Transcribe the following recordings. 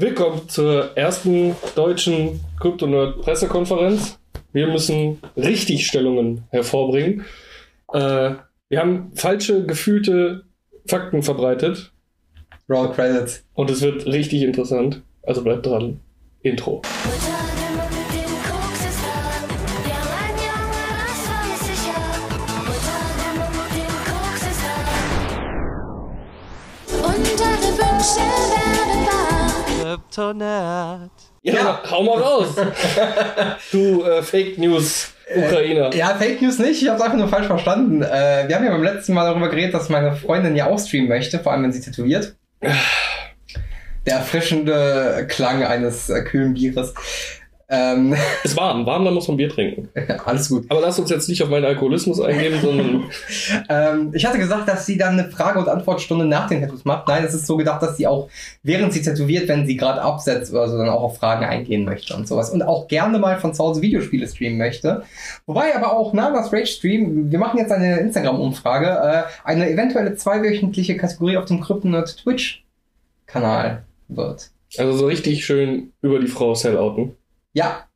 Willkommen zur ersten deutschen Kryptonerd-Pressekonferenz. Wir müssen Richtigstellungen hervorbringen. Äh, wir haben falsche, gefühlte Fakten verbreitet. Roll Credits. Und es wird richtig interessant. Also bleibt dran. Intro. Kryptonat. Ja, ja, hau mal raus. du äh, Fake News. Ukrainer. Äh, ja, Fake News nicht. Ich habe es einfach nur falsch verstanden. Äh, wir haben ja beim letzten Mal darüber geredet, dass meine Freundin ja auch streamen möchte, vor allem wenn sie tätowiert. Der erfrischende Klang eines äh, kühlen Bieres. Ähm, ist warm, warm, dann muss man Bier trinken. Alles gut. Aber lass uns jetzt nicht auf meinen Alkoholismus eingehen, sondern. ähm, ich hatte gesagt, dass sie dann eine Frage- und Antwortstunde nach den Tattoos macht. Nein, es ist so gedacht, dass sie auch, während sie tätowiert, wenn sie gerade absetzt oder so, dann auch auf Fragen eingehen möchte und sowas. Und auch gerne mal von zu Hause Videospiele streamen möchte. Wobei aber auch nach das Rage Stream, wir machen jetzt eine Instagram-Umfrage, äh, eine eventuelle zweiwöchentliche Kategorie auf dem Kryptonerd Twitch-Kanal wird. Also so richtig schön über die Frau sellouten. Ja.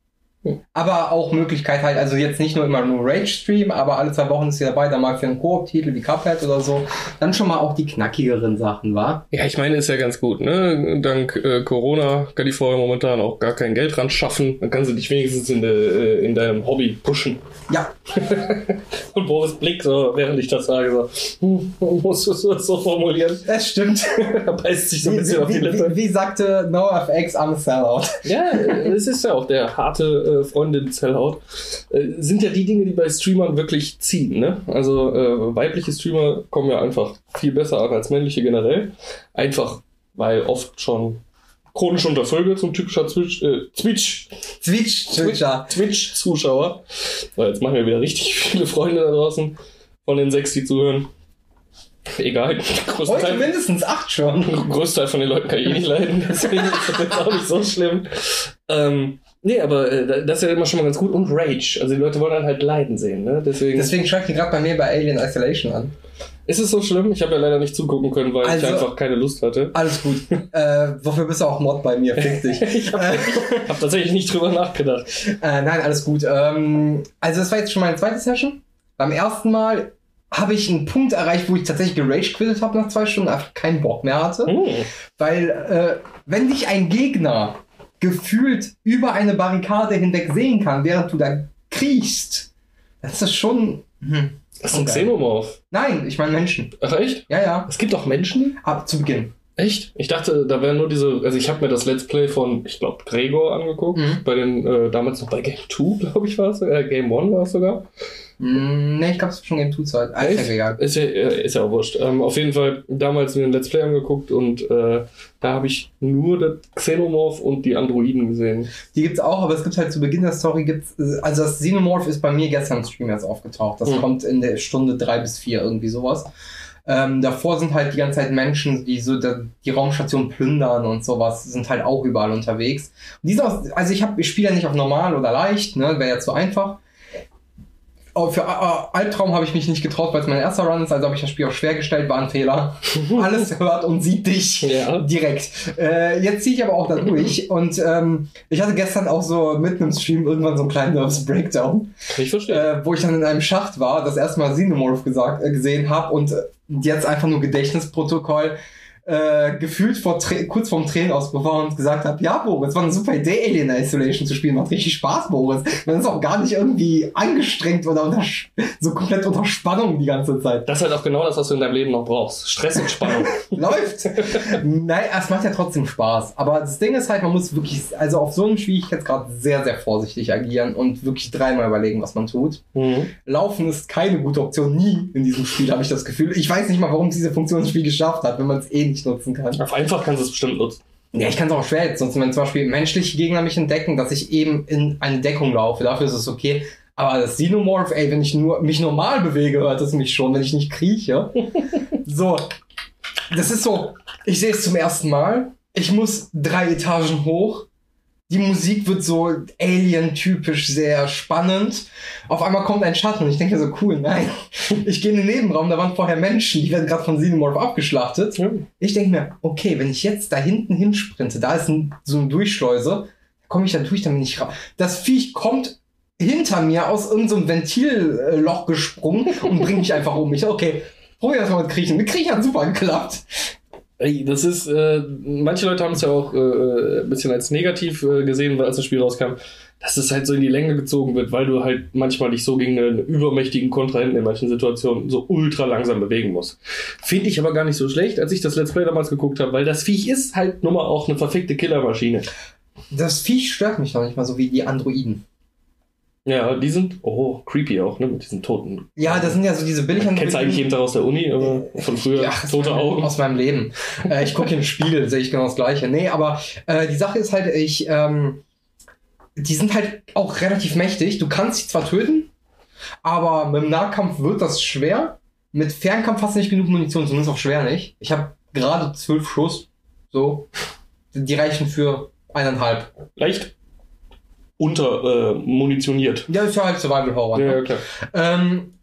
Aber auch Möglichkeit halt, also jetzt nicht nur immer nur Rage-Stream, aber alle zwei Wochen ist sie dabei, dann mal für einen Koop-Titel wie Cuphead oder so. Dann schon mal auch die knackigeren Sachen, war. Ja, ich meine, ist ja ganz gut, ne? Dank äh, Corona kann die Frau momentan auch gar kein Geld ran schaffen. Dann kann sie dich wenigstens in, de, äh, in deinem Hobby pushen. Ja. Und Boris Blick so, während ich das sage, so, hm, musst du es so formulieren? Das stimmt. er beißt sich so ein bisschen wie, auf die Lippe. Wie, wie sagte NoFX, I'm a sellout. Ja, es ist ja auch der harte äh, Freundin Sellout, äh, sind ja die Dinge, die bei Streamern wirklich ziehen. Ne? Also äh, weibliche Streamer kommen ja einfach viel besser an als männliche generell. Einfach, weil oft schon chronisch untervögelt, so ein typischer Twitch, äh, Twitch, Twitch, Twitcher. Twitch-Zuschauer. Weil jetzt machen wir wieder richtig viele Freunde da draußen von den sechs, die zuhören. Egal. Heute mindestens acht schon. Großteil von den Leuten kann ich eh nicht leiden, deswegen ist das jetzt auch nicht so schlimm. Ähm, Nee, aber äh, das ist ja immer schon mal ganz gut. Und Rage. Also die Leute wollen dann halt Leiden sehen. Ne? Deswegen, Deswegen schreibt ihr gerade bei mir bei Alien Isolation an. Ist es so schlimm? Ich habe ja leider nicht zugucken können, weil also, ich einfach keine Lust hatte. Alles gut. äh, wofür bist du auch Mod bei mir? Fick dich. ich habe hab tatsächlich nicht drüber nachgedacht. Äh, nein, alles gut. Ähm, also das war jetzt schon meine zweite Session. Beim ersten Mal habe ich einen Punkt erreicht, wo ich tatsächlich gerage quittet habe nach zwei Stunden, einfach keinen Bock mehr hatte. Mm. Weil äh, wenn dich ein Gegner gefühlt über eine Barrikade hinweg sehen kann, während du da kriechst. Das ist schon. Hm, das ist ein Xenomorph. Nein, ich meine Menschen. Ach echt? Ja, ja. Es gibt auch Menschen? Ab zu Beginn. Echt? Ich dachte, da wären nur diese, also ich habe mir das Let's Play von, ich glaube, Gregor angeguckt, mhm. bei den, äh, damals noch bei Game 2, glaube ich, war es, äh, Game 1 war es sogar. Ne, ich glaube, es ist schon Game 2 Zeit. Ist, ja, ist, ja, ist ja auch wurscht. Ähm, auf jeden Fall damals mir ein Let's Play angeguckt und äh, da habe ich nur das Xenomorph und die Androiden gesehen. Die gibt's auch, aber es gibt halt zu Beginn der Story gibt's, also das Xenomorph ist bei mir gestern im Stream erst aufgetaucht. Das mhm. kommt in der Stunde drei bis vier irgendwie sowas. Ähm, davor sind halt die ganze Zeit Menschen, die so die Raumstation plündern und sowas, sind halt auch überall unterwegs. Und die sind auch, also ich, hab, ich spiele ja nicht auf normal oder leicht, ne, wäre ja zu einfach. Oh, für äh, Albtraum habe ich mich nicht getraut, weil es mein erster Run ist, also habe ich das Spiel auf schwer gestellt, war ein Fehler. Alles hört und sieht dich ja. direkt. Äh, jetzt ziehe ich aber auch da durch und ähm, ich hatte gestern auch so mitten im Stream irgendwann so einen kleinen Nervous Breakdown. Ich verstehe. Äh, wo ich dann in einem Schacht war, das erste Mal Xenomorph gesagt, äh, gesehen habe und jetzt einfach nur Gedächtnisprotokoll äh, gefühlt vor kurz vorm Tränenausbruch war und gesagt habe, ja, Boris, war eine super Idee, Alien Isolation zu spielen, macht richtig Spaß, Boris. Man ist auch gar nicht irgendwie angestrengt oder unter, so komplett unter Spannung die ganze Zeit. Das ist halt auch genau das, was du in deinem Leben noch brauchst. Stress und Spannung. Läuft. Nein, es macht ja trotzdem Spaß. Aber das Ding ist halt, man muss wirklich, also auf so einem Schwierigkeitsgrad sehr, sehr vorsichtig agieren und wirklich dreimal überlegen, was man tut. Mhm. Laufen ist keine gute Option, nie in diesem Spiel, habe ich das Gefühl. Ich weiß nicht mal, warum diese Funktion das Spiel geschafft hat, wenn man es eh nicht nutzen kann. Auf einfach kannst du es bestimmt nutzen. Ja, ich kann es auch schwer jetzt nutzen, wenn zum Beispiel menschliche Gegner mich entdecken, dass ich eben in eine Deckung laufe. Dafür ist es okay. Aber das Xenomorph, ey, wenn ich nur mich normal bewege, hört es mich schon, wenn ich nicht krieche. so. Das ist so, ich sehe es zum ersten Mal. Ich muss drei Etagen hoch. Die Musik wird so Alien-typisch sehr spannend. Auf einmal kommt ein Schatten und ich denke so, cool, nein. Ich gehe in den Nebenraum, da waren vorher Menschen, die werden gerade von Xenomorph abgeschlachtet. Ja. Ich denke mir, okay, wenn ich jetzt da hinten hinsprinte, da ist ein, so eine Durchschleuse, komme ich da durch, dann bin ich raus. Das Viech kommt hinter mir aus irgendeinem so Ventilloch gesprungen und bringt mich einfach um. Ich so, okay, probier das mal mit Kriechen. Mit Kriechen hat super geklappt. Das ist, äh, manche Leute haben es ja auch äh, ein bisschen als negativ äh, gesehen, weil als das Spiel rauskam, dass es halt so in die Länge gezogen wird, weil du halt manchmal dich so gegen einen übermächtigen Kontrahenten in manchen Situationen so ultra langsam bewegen musst. Finde ich aber gar nicht so schlecht, als ich das Let's Play damals geguckt habe, weil das Viech ist halt nun mal auch eine verfickte Killermaschine. Das Viech stört mich noch nicht mal so wie die Androiden. Ja, die sind, oh, creepy auch, ne, mit diesen toten. Ja, das sind ja so diese billigen Man kennt eigentlich jeden Tag aus der Uni, aber von früher Ja, aus tote meinem- Augen. Aus meinem Leben. äh, ich gucke im Spiegel, sehe ich genau das Gleiche. Nee, aber äh, die Sache ist halt, ich, ähm, die sind halt auch relativ mächtig. Du kannst sie zwar töten, aber mit dem Nahkampf wird das schwer. Mit Fernkampf hast du nicht genug Munition, zumindest auch schwer nicht. Ich habe gerade zwölf Schuss. So. Die reichen für eineinhalb. Leicht unter äh, munitioniert. Ja, ist ja halt Survival Horror. Ja, ne? ja, klar. Ähm,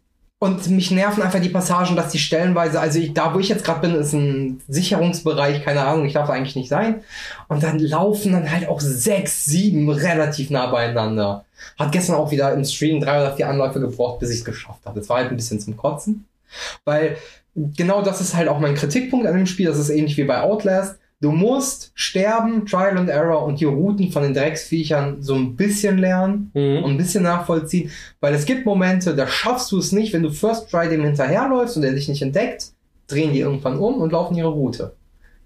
und mich nerven einfach die Passagen, dass die stellenweise, also ich, da wo ich jetzt gerade bin, ist ein Sicherungsbereich, keine Ahnung, ich darf da eigentlich nicht sein. Und dann laufen dann halt auch sechs, sieben relativ nah beieinander. Hat gestern auch wieder im Stream drei oder vier Anläufe gebraucht, bis ich es geschafft habe. Das war halt ein bisschen zum Kotzen. Weil genau das ist halt auch mein Kritikpunkt an dem Spiel. Das ist ähnlich wie bei Outlast. Du musst sterben, Trial and Error und die Routen von den Drecksviechern so ein bisschen lernen Mhm. und ein bisschen nachvollziehen, weil es gibt Momente, da schaffst du es nicht, wenn du First Try dem hinterherläufst und er dich nicht entdeckt, drehen die irgendwann um und laufen ihre Route.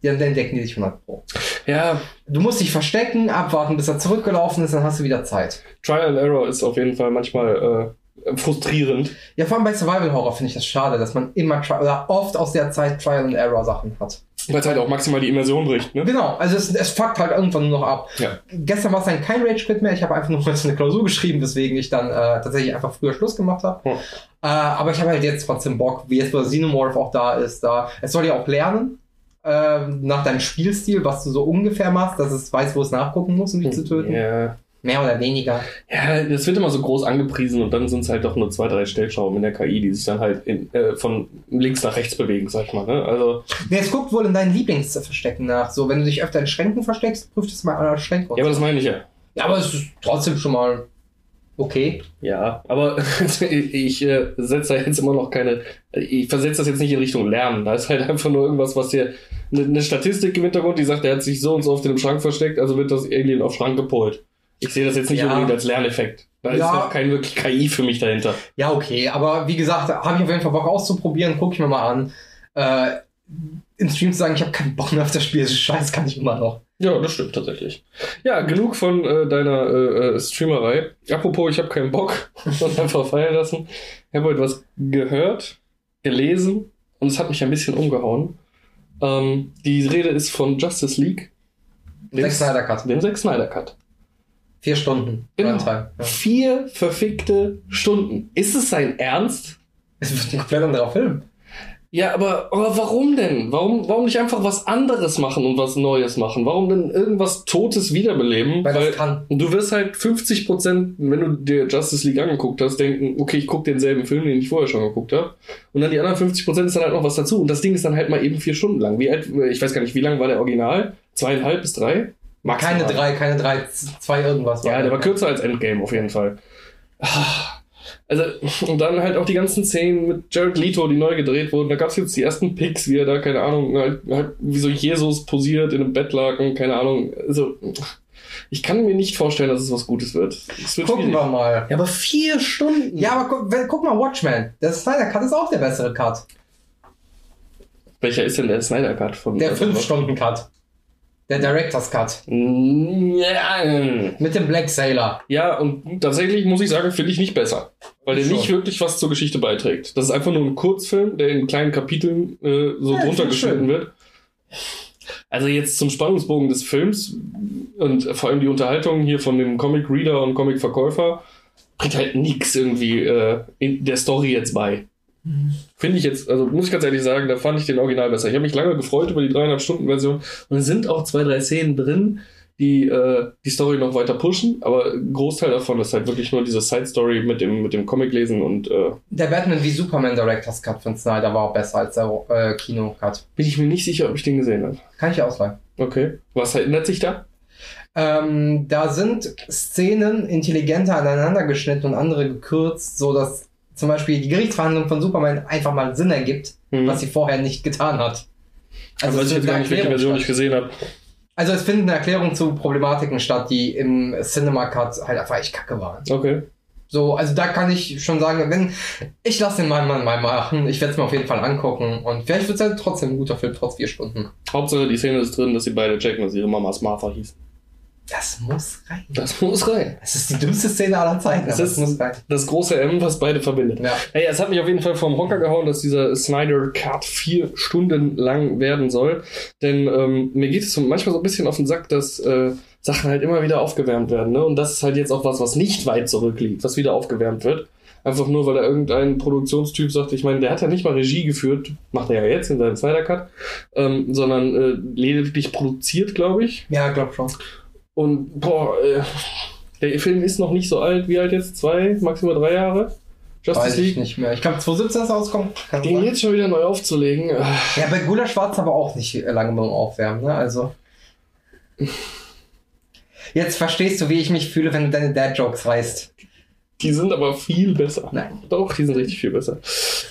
Dann entdecken die dich 100 Pro. Ja, Du musst dich verstecken, abwarten, bis er zurückgelaufen ist, dann hast du wieder Zeit. Trial and Error ist auf jeden Fall manchmal äh, frustrierend. Ja, vor allem bei Survival Horror finde ich das schade, dass man immer oder oft aus der Zeit Trial and Error Sachen hat. Weil es halt auch maximal die Immersion bricht, ne? Genau, also es, es fuckt halt irgendwann nur noch ab. Ja. Gestern war es dann kein Rage Quit mehr, ich habe einfach nur jetzt eine Klausur geschrieben, weswegen ich dann äh, tatsächlich einfach früher Schluss gemacht habe. Hm. Äh, aber ich habe halt jetzt trotzdem Bock, wie jetzt wo Xenomorph auch da ist, da. Es soll ja auch lernen, äh, nach deinem Spielstil, was du so ungefähr machst, dass es weiß, wo es nachgucken muss, um dich zu töten. Ja. Mehr oder weniger. Ja, das wird immer so groß angepriesen und dann sind es halt doch nur zwei, drei Stellschrauben in der KI, die sich dann halt in, äh, von links nach rechts bewegen, sag ich mal. Ne? Also, Nee, es guckt wohl in deinen Lieblingsverstecken nach. So, wenn du dich öfter in Schränken versteckst, prüft es mal alle Schränke. und ja, aber das meine ich ja. ja, aber es ist trotzdem schon mal okay. Ja, aber ich äh, setze da jetzt immer noch keine, ich versetze das jetzt nicht in Richtung Lernen. Da ist halt einfach nur irgendwas, was dir eine, eine Statistik im Hintergrund, die sagt, der hat sich so und so oft in dem Schrank versteckt, also wird das Alien auf Schrank gepolt. Ich sehe das jetzt nicht Ja. unbedingt als Lerneffekt. Da ist Ja. noch kein wirklich KI für mich dahinter. Ja, okay, aber wie gesagt, habe ich auf jeden Fall Bock auszuprobieren, gucke ich mir mal an. Äh, Im Stream zu sagen, ich habe keinen Bock mehr auf das Spiel, ist scheiße, kann ich immer noch. Ja, das stimmt tatsächlich. Ja, genug von äh, deiner äh, äh, Streamerei. Apropos, ich habe keinen Bock und einfach feiern lassen. Ich habe heute was gehört, gelesen und es hat mich ein bisschen umgehauen. Ähm, die Rede ist von Justice League. Dem- Zack Snyder Cut. Dem Zack Snyder Cut. Vier Stunden. Genau. Runtime. Ja. Vier verfickte Stunden. Ist es sein Ernst? Es wird ein komplett anderer Film. Ja, aber, aber warum denn? Warum, warum nicht einfach was anderes machen und was Neues machen? Warum denn irgendwas Totes wiederbeleben? Weil das kann. du wirst halt 50%, wenn du dir Justice League angeguckt hast, denken, okay, ich gucke denselben Film, den ich vorher schon geguckt habe. Und dann die anderen 50% ist dann halt noch was dazu. Und das Ding ist dann halt mal eben vier Stunden lang. Wie alt, ich weiß gar nicht, wie lang war der Original? Zweieinhalb bis drei? Keine drei, keine drei, zwei irgendwas. Ja, der war kürzer als Endgame auf jeden Fall. Ah, Also, und dann halt auch die ganzen Szenen mit Jared Leto, die neu gedreht wurden. Da gab es jetzt die ersten Pics, wie er da, keine Ahnung, halt, halt wie so Jesus posiert in einem Bettlaken, keine Ahnung. Also, ich kann mir nicht vorstellen, dass es was Gutes wird. Wird Gucken schwierig. wir mal. Ja, aber vier Stunden. Ja, aber guck, wenn- guck mal, Watchmen. Der Snyder Cut ist auch der bessere Cut. Welcher ist denn der Snyder Cut von Der also, 5-Stunden-Cut. Der Director's Cut. Ja, Mit dem Black Sailor. ja, und tatsächlich muss ich sagen, finde ich nicht besser. Weil der Schon. nicht wirklich was zur Geschichte beiträgt. Das ist einfach nur ein Kurzfilm, der in kleinen Kapiteln äh, so Ja, drunter geschnitten wird. Also jetzt zum Spannungsbogen des Films und vor allem die Unterhaltung hier von dem Comic Reader und Comic Verkäufer bringt halt nichts irgendwie äh, in der Story jetzt bei. Finde ich jetzt, also muss ich ganz ehrlich sagen, da fand ich den Original besser. Ich habe mich lange gefreut über die dreieinhalb Stunden Version und es sind auch zwei, drei Szenen drin, die äh, die Story noch weiter pushen, aber ein Großteil davon ist halt wirklich nur diese Side-Story mit dem, mit dem Comic lesen und äh, Der Batman wie Superman Director's Cut von Snyder war auch besser als der äh, Kino-Cut. bin ich mir nicht sicher, ob ich den gesehen habe. Kann ich ausleihen. Okay. Was ändert sich da? Ähm, da sind Szenen intelligenter aneinander geschnitten und andere gekürzt, so dass zum Beispiel die Gerichtsverhandlung von Superman einfach mal Sinn ergibt, Mhm. was sie vorher nicht getan hat. Also, weiß ich jetzt gar eine nicht, welche Erklärung Version ich gesehen habe. Also es finden eine Erklärung zu Problematiken statt, die im Cinema Cut halt einfach echt kacke waren. Okay. So, also da kann ich schon sagen, wenn ich lasse den Mann mal, mal machen, ich werde es mir auf jeden Fall angucken und vielleicht wird es halt trotzdem ein guter Film, trotz vier Stunden. Hauptsache die Szene ist drin, dass sie beide checken, dass ihre Mamas Martha hieß. Das muss rein. Das muss rein. Das ist die dümmste Szene aller Zeiten, Das ist- muss rein. Das große M, was beide verbindet. Ja. Hey, es hat mich auf jeden Fall vom Hocker gehauen, dass dieser Snyder Cut vier Stunden lang werden soll. Denn ähm, mir geht es manchmal so ein bisschen auf den Sack, dass äh, Sachen halt immer wieder aufgewärmt werden. Ne? Und das ist halt jetzt auch was, was nicht weit zurückliegt, was wieder aufgewärmt wird. Einfach nur, weil da irgendein Produktionstyp sagt, ich meine, der hat ja nicht mal Regie geführt, macht er ja jetzt in seinem Snyder Cut, ähm, sondern äh, lediglich produziert, glaube ich. Ja, glaub schon. Und boah, äh, der Film ist noch nicht so alt, wie alt jetzt? Zwei, maximal drei Jahre? Weiß Justice ich League? nicht mehr. Ich glaube 2017 ist rausgekommen. Kann Den sein. jetzt schon wieder neu aufzulegen. Ja, bei Gula Schwarz aber auch nicht lange beim Aufwärmen, ne? Also. Jetzt verstehst du, wie ich mich fühle, wenn du deine Dad-Jokes reißt. Die sind aber viel besser. Nein. Doch, die sind richtig viel besser.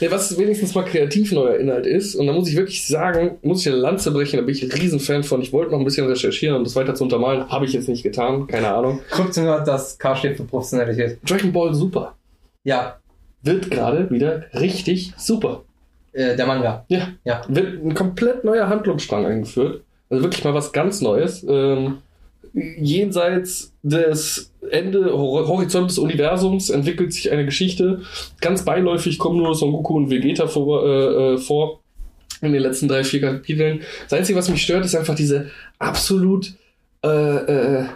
Ja, was wenigstens mal kreativ neuer Inhalt ist, und da muss ich wirklich sagen, muss ich eine Lanze brechen, da bin ich ein Riesenfan von. Ich wollte noch ein bisschen recherchieren, um das weiter zu untermalen. Habe ich jetzt nicht getan, keine Ahnung. Kryptonit, das K steht für Professionalität. Dragon Ball Super Ja, wird gerade wieder richtig super. äh, der Manga. Ja. Ja. Wird ein komplett neuer Handlungsstrang eingeführt. Also wirklich mal was ganz Neues. Ähm, jenseits des Ende Hor- Horizont des Universums entwickelt sich eine Geschichte. Ganz beiläufig kommen nur Son Goku und Vegeta vor, äh, äh, vor in den letzten drei, vier Kapiteln. Das Einzige, was mich stört, ist einfach diese absolut äh, äh,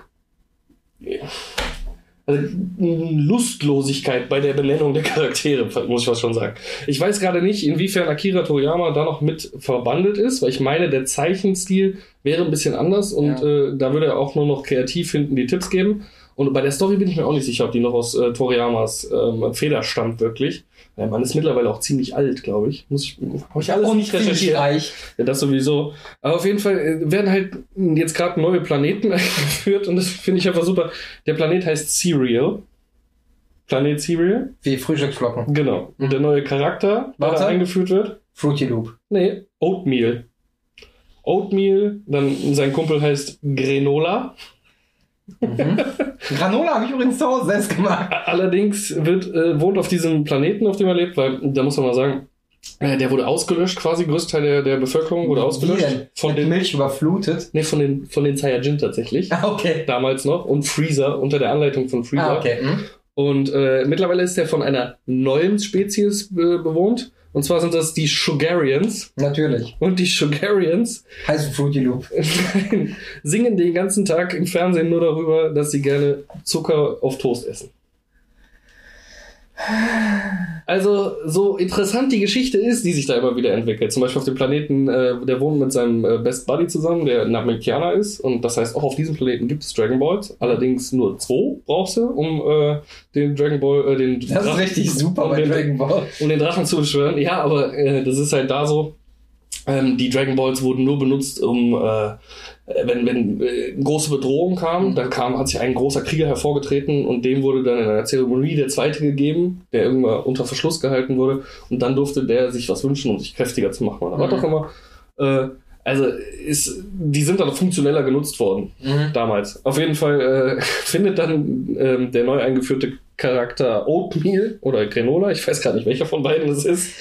also, Lustlosigkeit bei der Benennung der Charaktere, muss ich was schon sagen. Ich weiß gerade nicht, inwiefern Akira Toriyama da noch mit verbandelt ist, weil ich meine, der Zeichenstil wäre ein bisschen anders und äh, da würde er auch nur noch kreativ hinten die Tipps geben. Und bei der Story bin ich mir auch nicht sicher, ob die noch aus äh, Toriyamas ähm, Feder stammt, wirklich. Der Mann ist mittlerweile auch ziemlich alt, glaube ich. Muss ich, habe ich alles Und nicht recherchiert. reich. Ja, das sowieso. Aber auf jeden Fall äh, werden halt jetzt gerade neue Planeten eingeführt und das finde ich einfach super. Der Planet heißt Serial. Planet Serial. Wie Frühstücksflocken. Genau. Und der neue Charakter, der Warte. da eingeführt wird? Fruity Loop. Nee, Oatmeal. Oatmeal, dann sein Kumpel heißt Grenola. Mhm. Granola habe ich übrigens zu Hause selbst gemacht. Allerdings wird, äh, wohnt auf diesem Planeten, auf dem er lebt, weil da muss man mal sagen, äh, der wurde ausgelöscht, quasi Großteil der, der Bevölkerung wurde ausgelöscht. Wie denn? Von den, Milch überflutet. nee, von den, von den Saiyajin tatsächlich. Ah, okay. damals noch und Freezer unter der Anleitung von Freezer. Ah, okay. Hm? Und äh, mittlerweile ist er von einer neuen Spezies äh, bewohnt. Und zwar sind das die Sugarians. Natürlich. Und die Sugarians Heißt Fruity Loop. singen den ganzen Tag im Fernsehen nur darüber, dass sie gerne Zucker auf Toast essen. Also, so interessant die Geschichte ist, die sich da immer wieder entwickelt. Zum Beispiel auf dem Planeten, äh, der wohnt mit seinem äh, Best Buddy zusammen, der Namekianer ist. Und das heißt, auch auf diesem Planeten gibt es Dragon Balls. Allerdings nur zwei brauchst du, um äh, den Dragon Ball, äh, den Das ist richtig super um bei den, Dragon Ball. um den Drachen zu beschwören. Ja, aber äh, das ist halt da so. Ähm, die Dragon Balls wurden nur benutzt, um äh, wenn, wenn äh, große Bedrohung kam, dann kam, hat sich ein großer Krieger hervorgetreten und dem wurde dann in einer Zeremonie der zweite gegeben, der irgendwann unter Verschluss gehalten wurde und dann durfte der sich was wünschen, um sich kräftiger zu machen. Aber Mhm. doch immer, äh, also ist, die sind dann funktioneller genutzt worden Mhm. damals. Auf jeden Fall äh, findet dann ähm, der neu eingeführte Charakter Oatmeal oder Granola, ich weiß gar nicht, welcher von beiden es ist,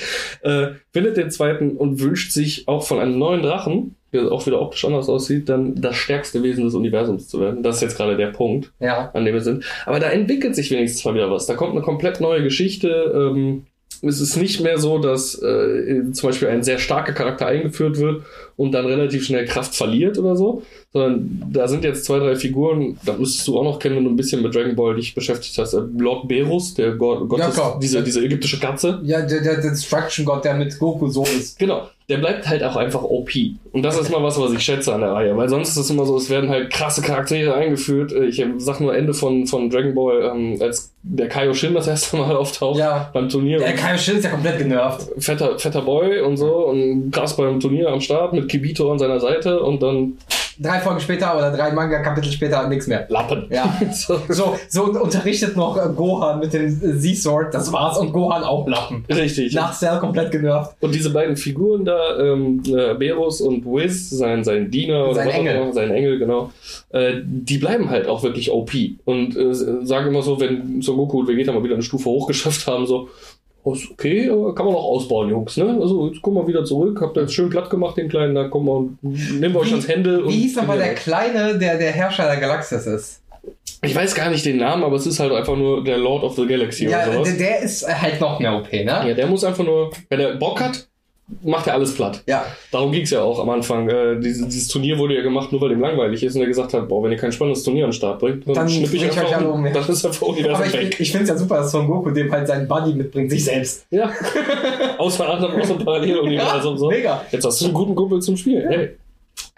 äh, findet den zweiten und wünscht sich auch von einem neuen Drachen, der auch wieder optisch anders aussieht, dann das stärkste Wesen des Universums zu werden. Das ist jetzt gerade der Punkt, Ja. an dem wir sind. Aber da entwickelt sich wenigstens mal wieder was. Da kommt eine komplett neue Geschichte. Ähm, es ist nicht mehr so, dass äh, zum Beispiel ein sehr starker Charakter eingeführt wird und dann relativ schnell Kraft verliert oder so, sondern da sind jetzt zwei, drei Figuren, da müsstest du auch noch kennen, wenn du ein bisschen mit Dragon Ball dich beschäftigt hast. Äh, Lord Berus, der Gott, Gottes, klar. diese, diese ägyptische Katze. Ja, der, der, der Destruction Gott, der mit Goku so ist. Genau. Der bleibt halt auch einfach OP. Und das ist mal was, was ich schätze an der Reihe. Weil sonst ist es immer so, es werden halt krasse Charaktere eingeführt. Ich sag nur Ende von, von Dragon Ball, ähm, als der Kaioshin das erste Mal auftaucht Ja. beim Turnier. Der Kaioshin ist ja komplett genervt. fetter, fetter Boy und so und krass beim Turnier am Start mit Kibito an seiner Seite und dann Drei Folgen später oder drei Manga-Kapitel später nichts mehr. Lappen. Ja. so, So, so unterrichtet noch äh, Gohan mit dem Z-Sword, das war's, und Gohan auch Lappen. richtig. Nach Cell komplett genervt. Und diese beiden Figuren da, ähm, äh, Berus und Wiz, sein, sein Diener oder Sein was auch Engel. immer, sein Engel, genau, äh, die bleiben halt auch wirklich OP. Und äh, sagen immer so, wenn Son Goku und Vegeta mal wieder eine Stufe hochgeschafft haben, so, ist okay, aber kann man auch ausbauen, Jungs, ne? Also jetzt kommen wir wieder zurück, habt ihr jetzt schön platt gemacht, den Kleinen, da kommen wir und nehmen wir euch ans Händel. und Wie hieß nochmal der. Kleine, der der Herrscher der Galaxis ist? Ich weiß gar nicht den Namen, aber es ist halt einfach nur der Lord of the Galaxy Ja, oder sowas. der, der ist halt noch mehr OP, ne? Ja, der muss einfach nur, wenn er Bock hat, macht er alles platt. Ja. Darum ging's ja auch am Anfang. Äh, dieses, dieses Turnier wurde ja gemacht, nur weil dem langweilig ist und er gesagt hat, boah, wenn ihr kein spannendes Turnier an den Start bringt, dann, Dann schnipp ich ich einfach um. ja. Dann ist einfach Aber Universum ich, weg. ich finde es ja super, dass Son Goku dem halt seinen Buddy mitbringt, sich selbst. Ja. Außer anderem aus dem Paralleluniversum. so. mega. Jetzt hast du einen guten Kumpel zum Spielen. Hey.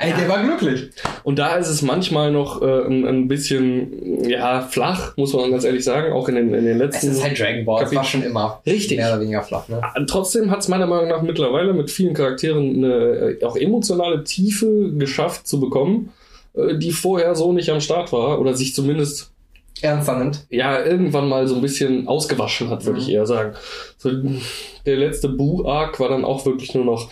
Ey, der war glücklich. Und da ist es manchmal noch äh, ein, ein bisschen ja, flach, muss man ganz ehrlich sagen, auch in den, in den Es letzten. ist halt Dragon Ball, es Kapitel- war schon immer Richtig. mehr oder weniger flach, ne? Trotzdem hat es meiner Meinung nach mittlerweile mit vielen Charakteren eine äh, auch emotionale Tiefe geschafft zu bekommen, äh, die vorher so nicht am Start war oder sich zumindest Ernster nimmt. ja irgendwann mal so ein bisschen ausgewaschen hat, würde Mhm. ich eher sagen. So, der letzte Boo-Arc war dann auch wirklich nur noch.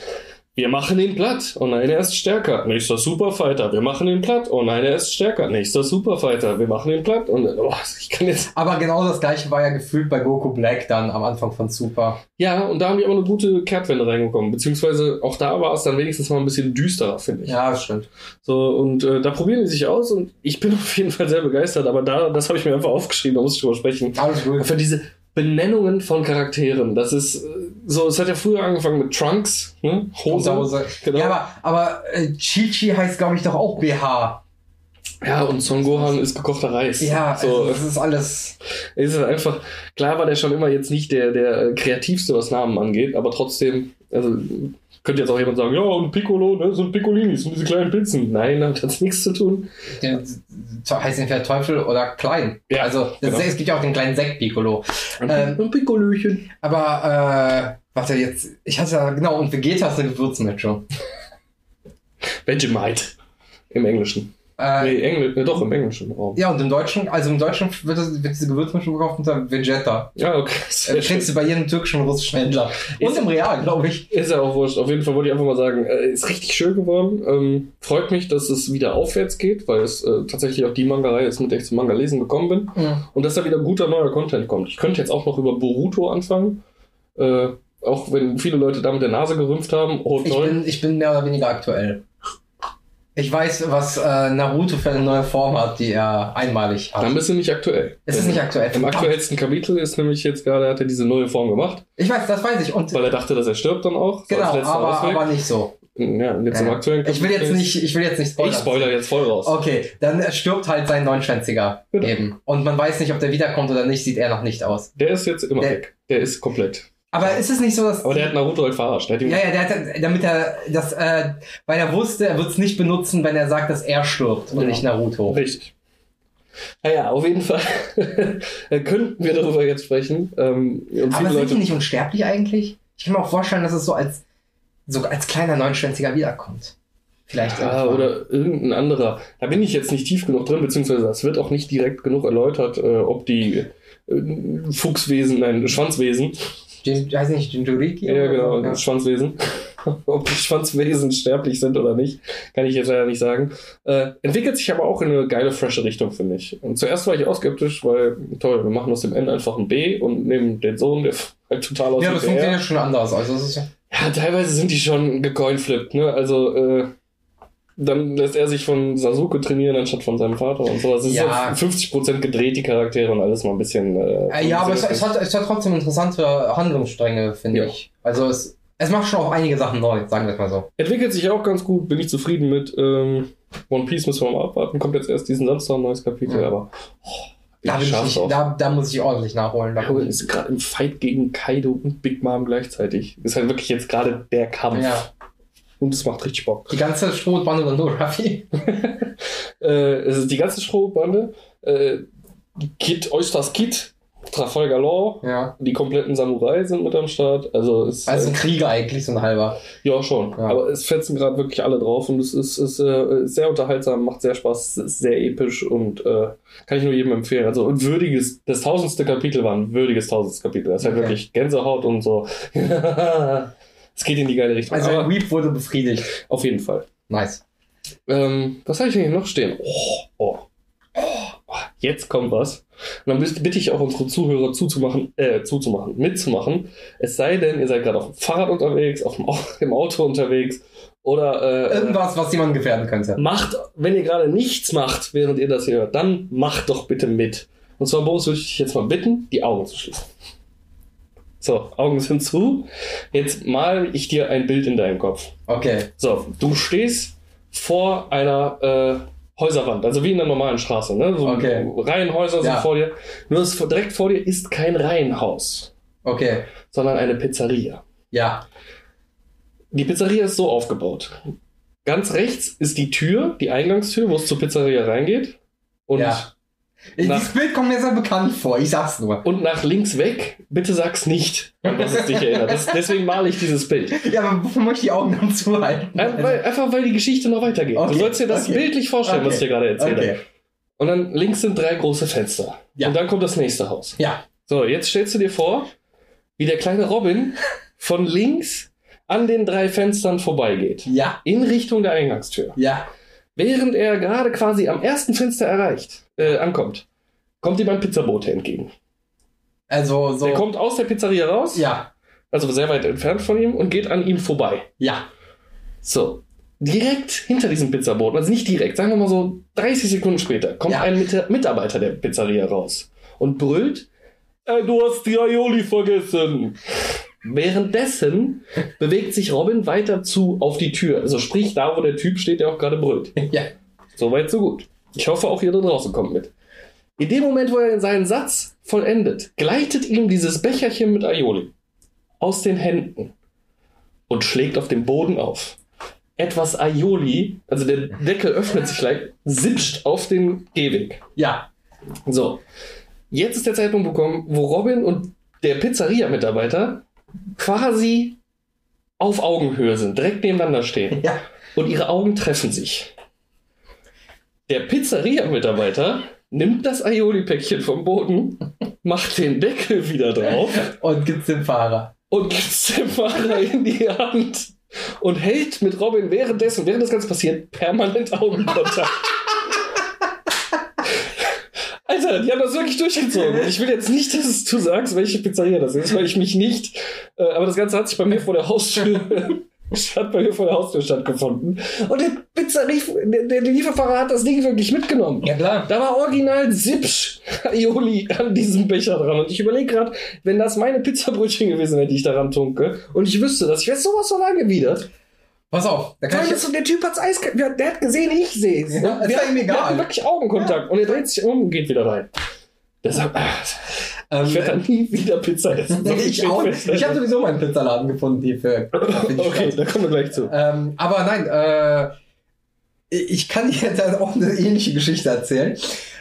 Wir machen ihn platt. Oh nein, er ist stärker. Nächster Superfighter. Wir machen ihn platt. Oh nein, er ist stärker. Nächster Superfighter. Wir machen ihn platt. Und oh, ich kann jetzt. Aber genau das gleiche war ja gefühlt bei Goku Black dann am Anfang von Super. Ja, und da haben die aber eine gute Kehrtwende reingekommen. Beziehungsweise auch da war es dann wenigstens mal ein bisschen düsterer, finde ich. Ja, das stimmt. So, und äh, da probieren die sich aus und ich bin auf jeden Fall sehr begeistert, aber da, das habe ich mir einfach aufgeschrieben, da muss ich drüber sprechen. Alles gut. Für diese Benennungen von Charakteren, das ist äh, so, es hat ja früher angefangen mit Trunks, ne? Hose. Hose. Genau. Ja, aber, aber äh, Chi-Chi heißt, glaube ich, doch auch BH. Ja, und Son Gohan ist gekochter Reis. Ja, so. also, das ist alles. Es ist einfach, klar war der schon immer jetzt nicht der, der äh, kreativste, was Namen angeht, aber trotzdem, also könnte jetzt auch jemand sagen, ja, und Piccolo, ne, so ein Piccolinis und diese kleinen Pizzen. Nein, damit hat's nichts zu tun. Der, heißt entweder Teufel oder klein. Ja, also, genau. es gibt ja auch den kleinen Sekt-Piccolo. Ähm, ein Piccolöchen. Aber, äh, warte, jetzt, ich hatte ja, genau, und Vegeta ist eine Gewürzmischung. Vegemite. Im Englischen. Äh, Nee, Englisch, ne, doch, im englischen Raum. Ja, und im Deutschen, also im Deutschen wird, das, wird diese Gewürzmischung gekauft unter Vegeta. Ja, okay. Äh, schön. kriegst du bei jedem türkischen russischen Händler. Und Ist- im Real, glaube ich. Ist ja auch wurscht. Auf jeden Fall wollte ich einfach mal sagen, äh, ist richtig schön geworden. Ähm, freut mich, dass es wieder aufwärts geht, weil es äh, tatsächlich auch die Manga-Reihe ist, mit der ich zum Manga lesen gekommen bin. Und dass da wieder guter neuer Content kommt. Ich könnte jetzt auch noch über Boruto anfangen. Äh, auch wenn viele Leute da mit der Nase gerümpft haben. Oh, Ich bin, ich bin mehr oder weniger aktuell. Ich weiß, was äh, Naruto für eine neue Form hat, die er einmalig hat. Dann bist du nicht aktuell. Es ist nicht aktuell. Im aktuellsten Kapitel ist nämlich jetzt gerade, hat er diese neue Form gemacht, Ich weiß, das weiß ich. Und weil er dachte, dass er stirbt dann auch. so genau, letzter aber, Ausweg. aber nicht so. ja, jetzt im Äh, aktuellen Ich will jetzt nicht, ich will jetzt nicht spoilern. Ich spoiler jetzt voll raus. Okay, dann stirbt halt sein Neunschwänziger Genau. eben. Und man weiß nicht, ob der wiederkommt oder nicht, sieht er noch nicht aus. Der ist jetzt immer Der- weg. Der ist komplett. Aber ist es nicht so, dass. Aber der hat Naruto halt verarscht. Der hat ja, ja, der hat, damit er das, äh, weil er wusste, er wird es nicht benutzen, wenn er sagt, dass er stirbt und Genau. nicht Naruto. Richtig. Naja, auf jeden Fall könnten wir darüber jetzt sprechen. Ähm, Aber sind Leute. die nicht unsterblich eigentlich? Ich kann mir auch vorstellen, dass es so als, so als kleiner Neunschwänziger wiederkommt. Vielleicht Ja, irgendwann. oder irgendein anderer. Da bin ich jetzt nicht tief genug drin, beziehungsweise es wird auch nicht direkt genug erläutert, äh, ob die äh, Fuchswesen, nein, Schwanzwesen, Den, weiß nicht, Jinjuriki? ja, genau, Ja. Schwanzwesen, ob die Schwanzwesen sterblich sind oder nicht, kann ich jetzt leider nicht sagen. Äh, entwickelt sich aber auch in eine geile, frische Richtung, finde ich. Und zuerst war ich auch skeptisch, weil, toll, wir machen aus dem N einfach ein B und nehmen den Sohn, der halt total aussieht Ja, das er. funktioniert schon anders. Also, ist, Ja, teilweise sind die schon gecoinflippt, ne? Also, äh, dann lässt er sich von Sasuke trainieren, anstatt von seinem Vater und so. Es ist Ja. so 50% gedreht, die Charaktere und alles mal ein bisschen. Äh, äh, ja, aber es, es, hat, es hat trotzdem interessante Handlungsstränge, finde Ja. ich. Also, es, es macht schon auch einige Sachen neu, sagen wir es mal so. Entwickelt sich auch ganz gut, bin ich zufrieden mit. Ähm, One Piece müssen wir mal abwarten. Kommt jetzt erst diesen Samstag ein neues Kapitel, Ja. aber. Oh, Da, bin ich, drauf. da, da muss ich ordentlich nachholen. Da ist gerade im Fight gegen Kaido und Big Mom gleichzeitig. Ist halt wirklich jetzt gerade der Kampf. ja. Und es macht richtig Bock. Die ganze Strohbande oder nur Raffi? Äh, es ist die ganze Strohbande. Äh, Kid, Oysters Kid, Trafalgar Law, Ja. die kompletten Samurai sind mit am Start. Also es Also äh, ein Krieger eigentlich, so ein halber. ja schon. Ja. Aber es fetzen gerade wirklich alle drauf und es ist, ist äh, sehr unterhaltsam, macht sehr Spaß, ist sehr episch und äh, kann ich nur jedem empfehlen. Also ein würdiges, das tausendste Kapitel war ein würdiges tausendstes Kapitel. Das ist halt Okay. wirklich Gänsehaut und so. es geht in die geile Richtung. Also Weep wurde befriedigt. auf jeden Fall. Nice. Ähm, was habe ich denn hier noch stehen? Oh, oh, oh, jetzt kommt was. Und dann bitte ich auch unsere Zuhörer zuzumachen, äh, zuzumachen, mitzumachen. Es sei denn, ihr seid gerade auf dem Fahrrad unterwegs, auf dem Auto unterwegs oder äh, Irgendwas, was jemanden gefährden könnte. macht, wenn ihr gerade nichts macht, während ihr das hier hört, dann macht doch bitte mit. Und zwar, Boris, würde ich dich jetzt mal bitten, die Augen zu schließen. So, Augen sind zu. Jetzt mal ich dir ein Bild in deinem Kopf. Okay. So, du stehst vor einer äh, Häuserwand, also wie in einer normalen Straße, ne? So Okay. Reihenhäuser sind Ja. vor dir. Nur das, direkt vor dir ist kein Reihenhaus, Okay. sondern eine Pizzeria. Ja. Die Pizzeria ist so aufgebaut. Ganz rechts ist die Tür, die Eingangstür, wo es zur Pizzeria reingeht. Und, Ja. Dieses Bild kommt mir sehr bekannt vor, ich sag's nur. und nach links weg, bitte sag's nicht, was es dich erinnert. Das, deswegen male ich dieses Bild. Ja, aber wofür möchte ich die Augen dann zuhalten? Ein- weil, einfach weil die Geschichte noch weitergeht. Okay, Du sollst dir das okay. bildlich vorstellen, was ich dir gerade erzähle. Okay. Und dann links sind drei große Fenster. Ja. Und dann kommt das nächste Haus. Ja. So, jetzt stellst du dir vor, wie der kleine Robin von links an den drei Fenstern vorbeigeht. Ja. In Richtung der Eingangstür. Ja. Während er gerade quasi am ersten Fenster erreicht, äh, ankommt, kommt ihm ein Pizzabote entgegen. Also so. Der kommt aus der Pizzeria raus, ja. also sehr weit entfernt von ihm, und geht an ihm vorbei. Ja. So. Direkt hinter diesem Pizzaboten, also nicht direkt, sagen wir mal so 30 Sekunden später, kommt Ja. ein Mit Mitarbeiter der Pizzeria raus und brüllt, äh, du hast die Aioli vergessen. Währenddessen bewegt sich Robin weiter zu auf die Tür. Also sprich da, wo der Typ steht, der auch gerade brüllt. Ja. Soweit, so gut. Ich hoffe, auch ihr da draußen kommt mit. In dem Moment, wo er seinen Satz vollendet, gleitet ihm dieses Becherchen mit Aioli aus den Händen und schlägt auf dem Boden auf. Etwas Aioli, also der Deckel öffnet sich leicht, sipscht auf den Gehweg. Ja. So, jetzt ist der Zeitpunkt gekommen, wo Robin und der Pizzeria-Mitarbeiter quasi auf Augenhöhe sind, direkt nebeneinander stehen Ja. und ihre Augen treffen sich. Der Pizzeria-Mitarbeiter nimmt das Aioli-Päckchen vom Boden, macht den Deckel wieder drauf Und gibt's den Fahrer. und gibt dem Fahrer in die Hand und hält mit Robin währenddessen, während das Ganze passiert, permanent Augenkontakt. Alter, die haben das wirklich durchgezogen. Ich will jetzt nicht, dass du sagst, welche Pizzeria das ist, weil ich mich nicht. Äh, aber das Ganze hat sich bei mir vor der Haustür. hat bei mir vor der Haustür stattgefunden. Und der Pizzeria, der, der Lieferfahrer hat das Ding wirklich mitgenommen. Ja, klar. Da war original Sipsch Aioli an diesem Becher dran. Und ich überlege gerade, wenn das meine Pizzabrötchen gewesen wäre, die ich daran tunke, und ich wüsste das, ich wäre sowas von angewidert. Pass auf. Da kann Weil ich der Typ hat's Eis, der der hat gesehen, ich sehe es. Ja, ist wir, ja ihm wir egal. hatten wirklich Augenkontakt. Und er dreht sich um und geht wieder rein. Deshalb, ah, Ähm, ich werde dann nie wieder Pizza essen. Ich auch. Ich habe sowieso meinen Pizzaladen gefunden, die für. Okay, da kommen wir gleich zu. Ähm, aber nein, äh, ich kann dir dann auch eine ähnliche Geschichte erzählen.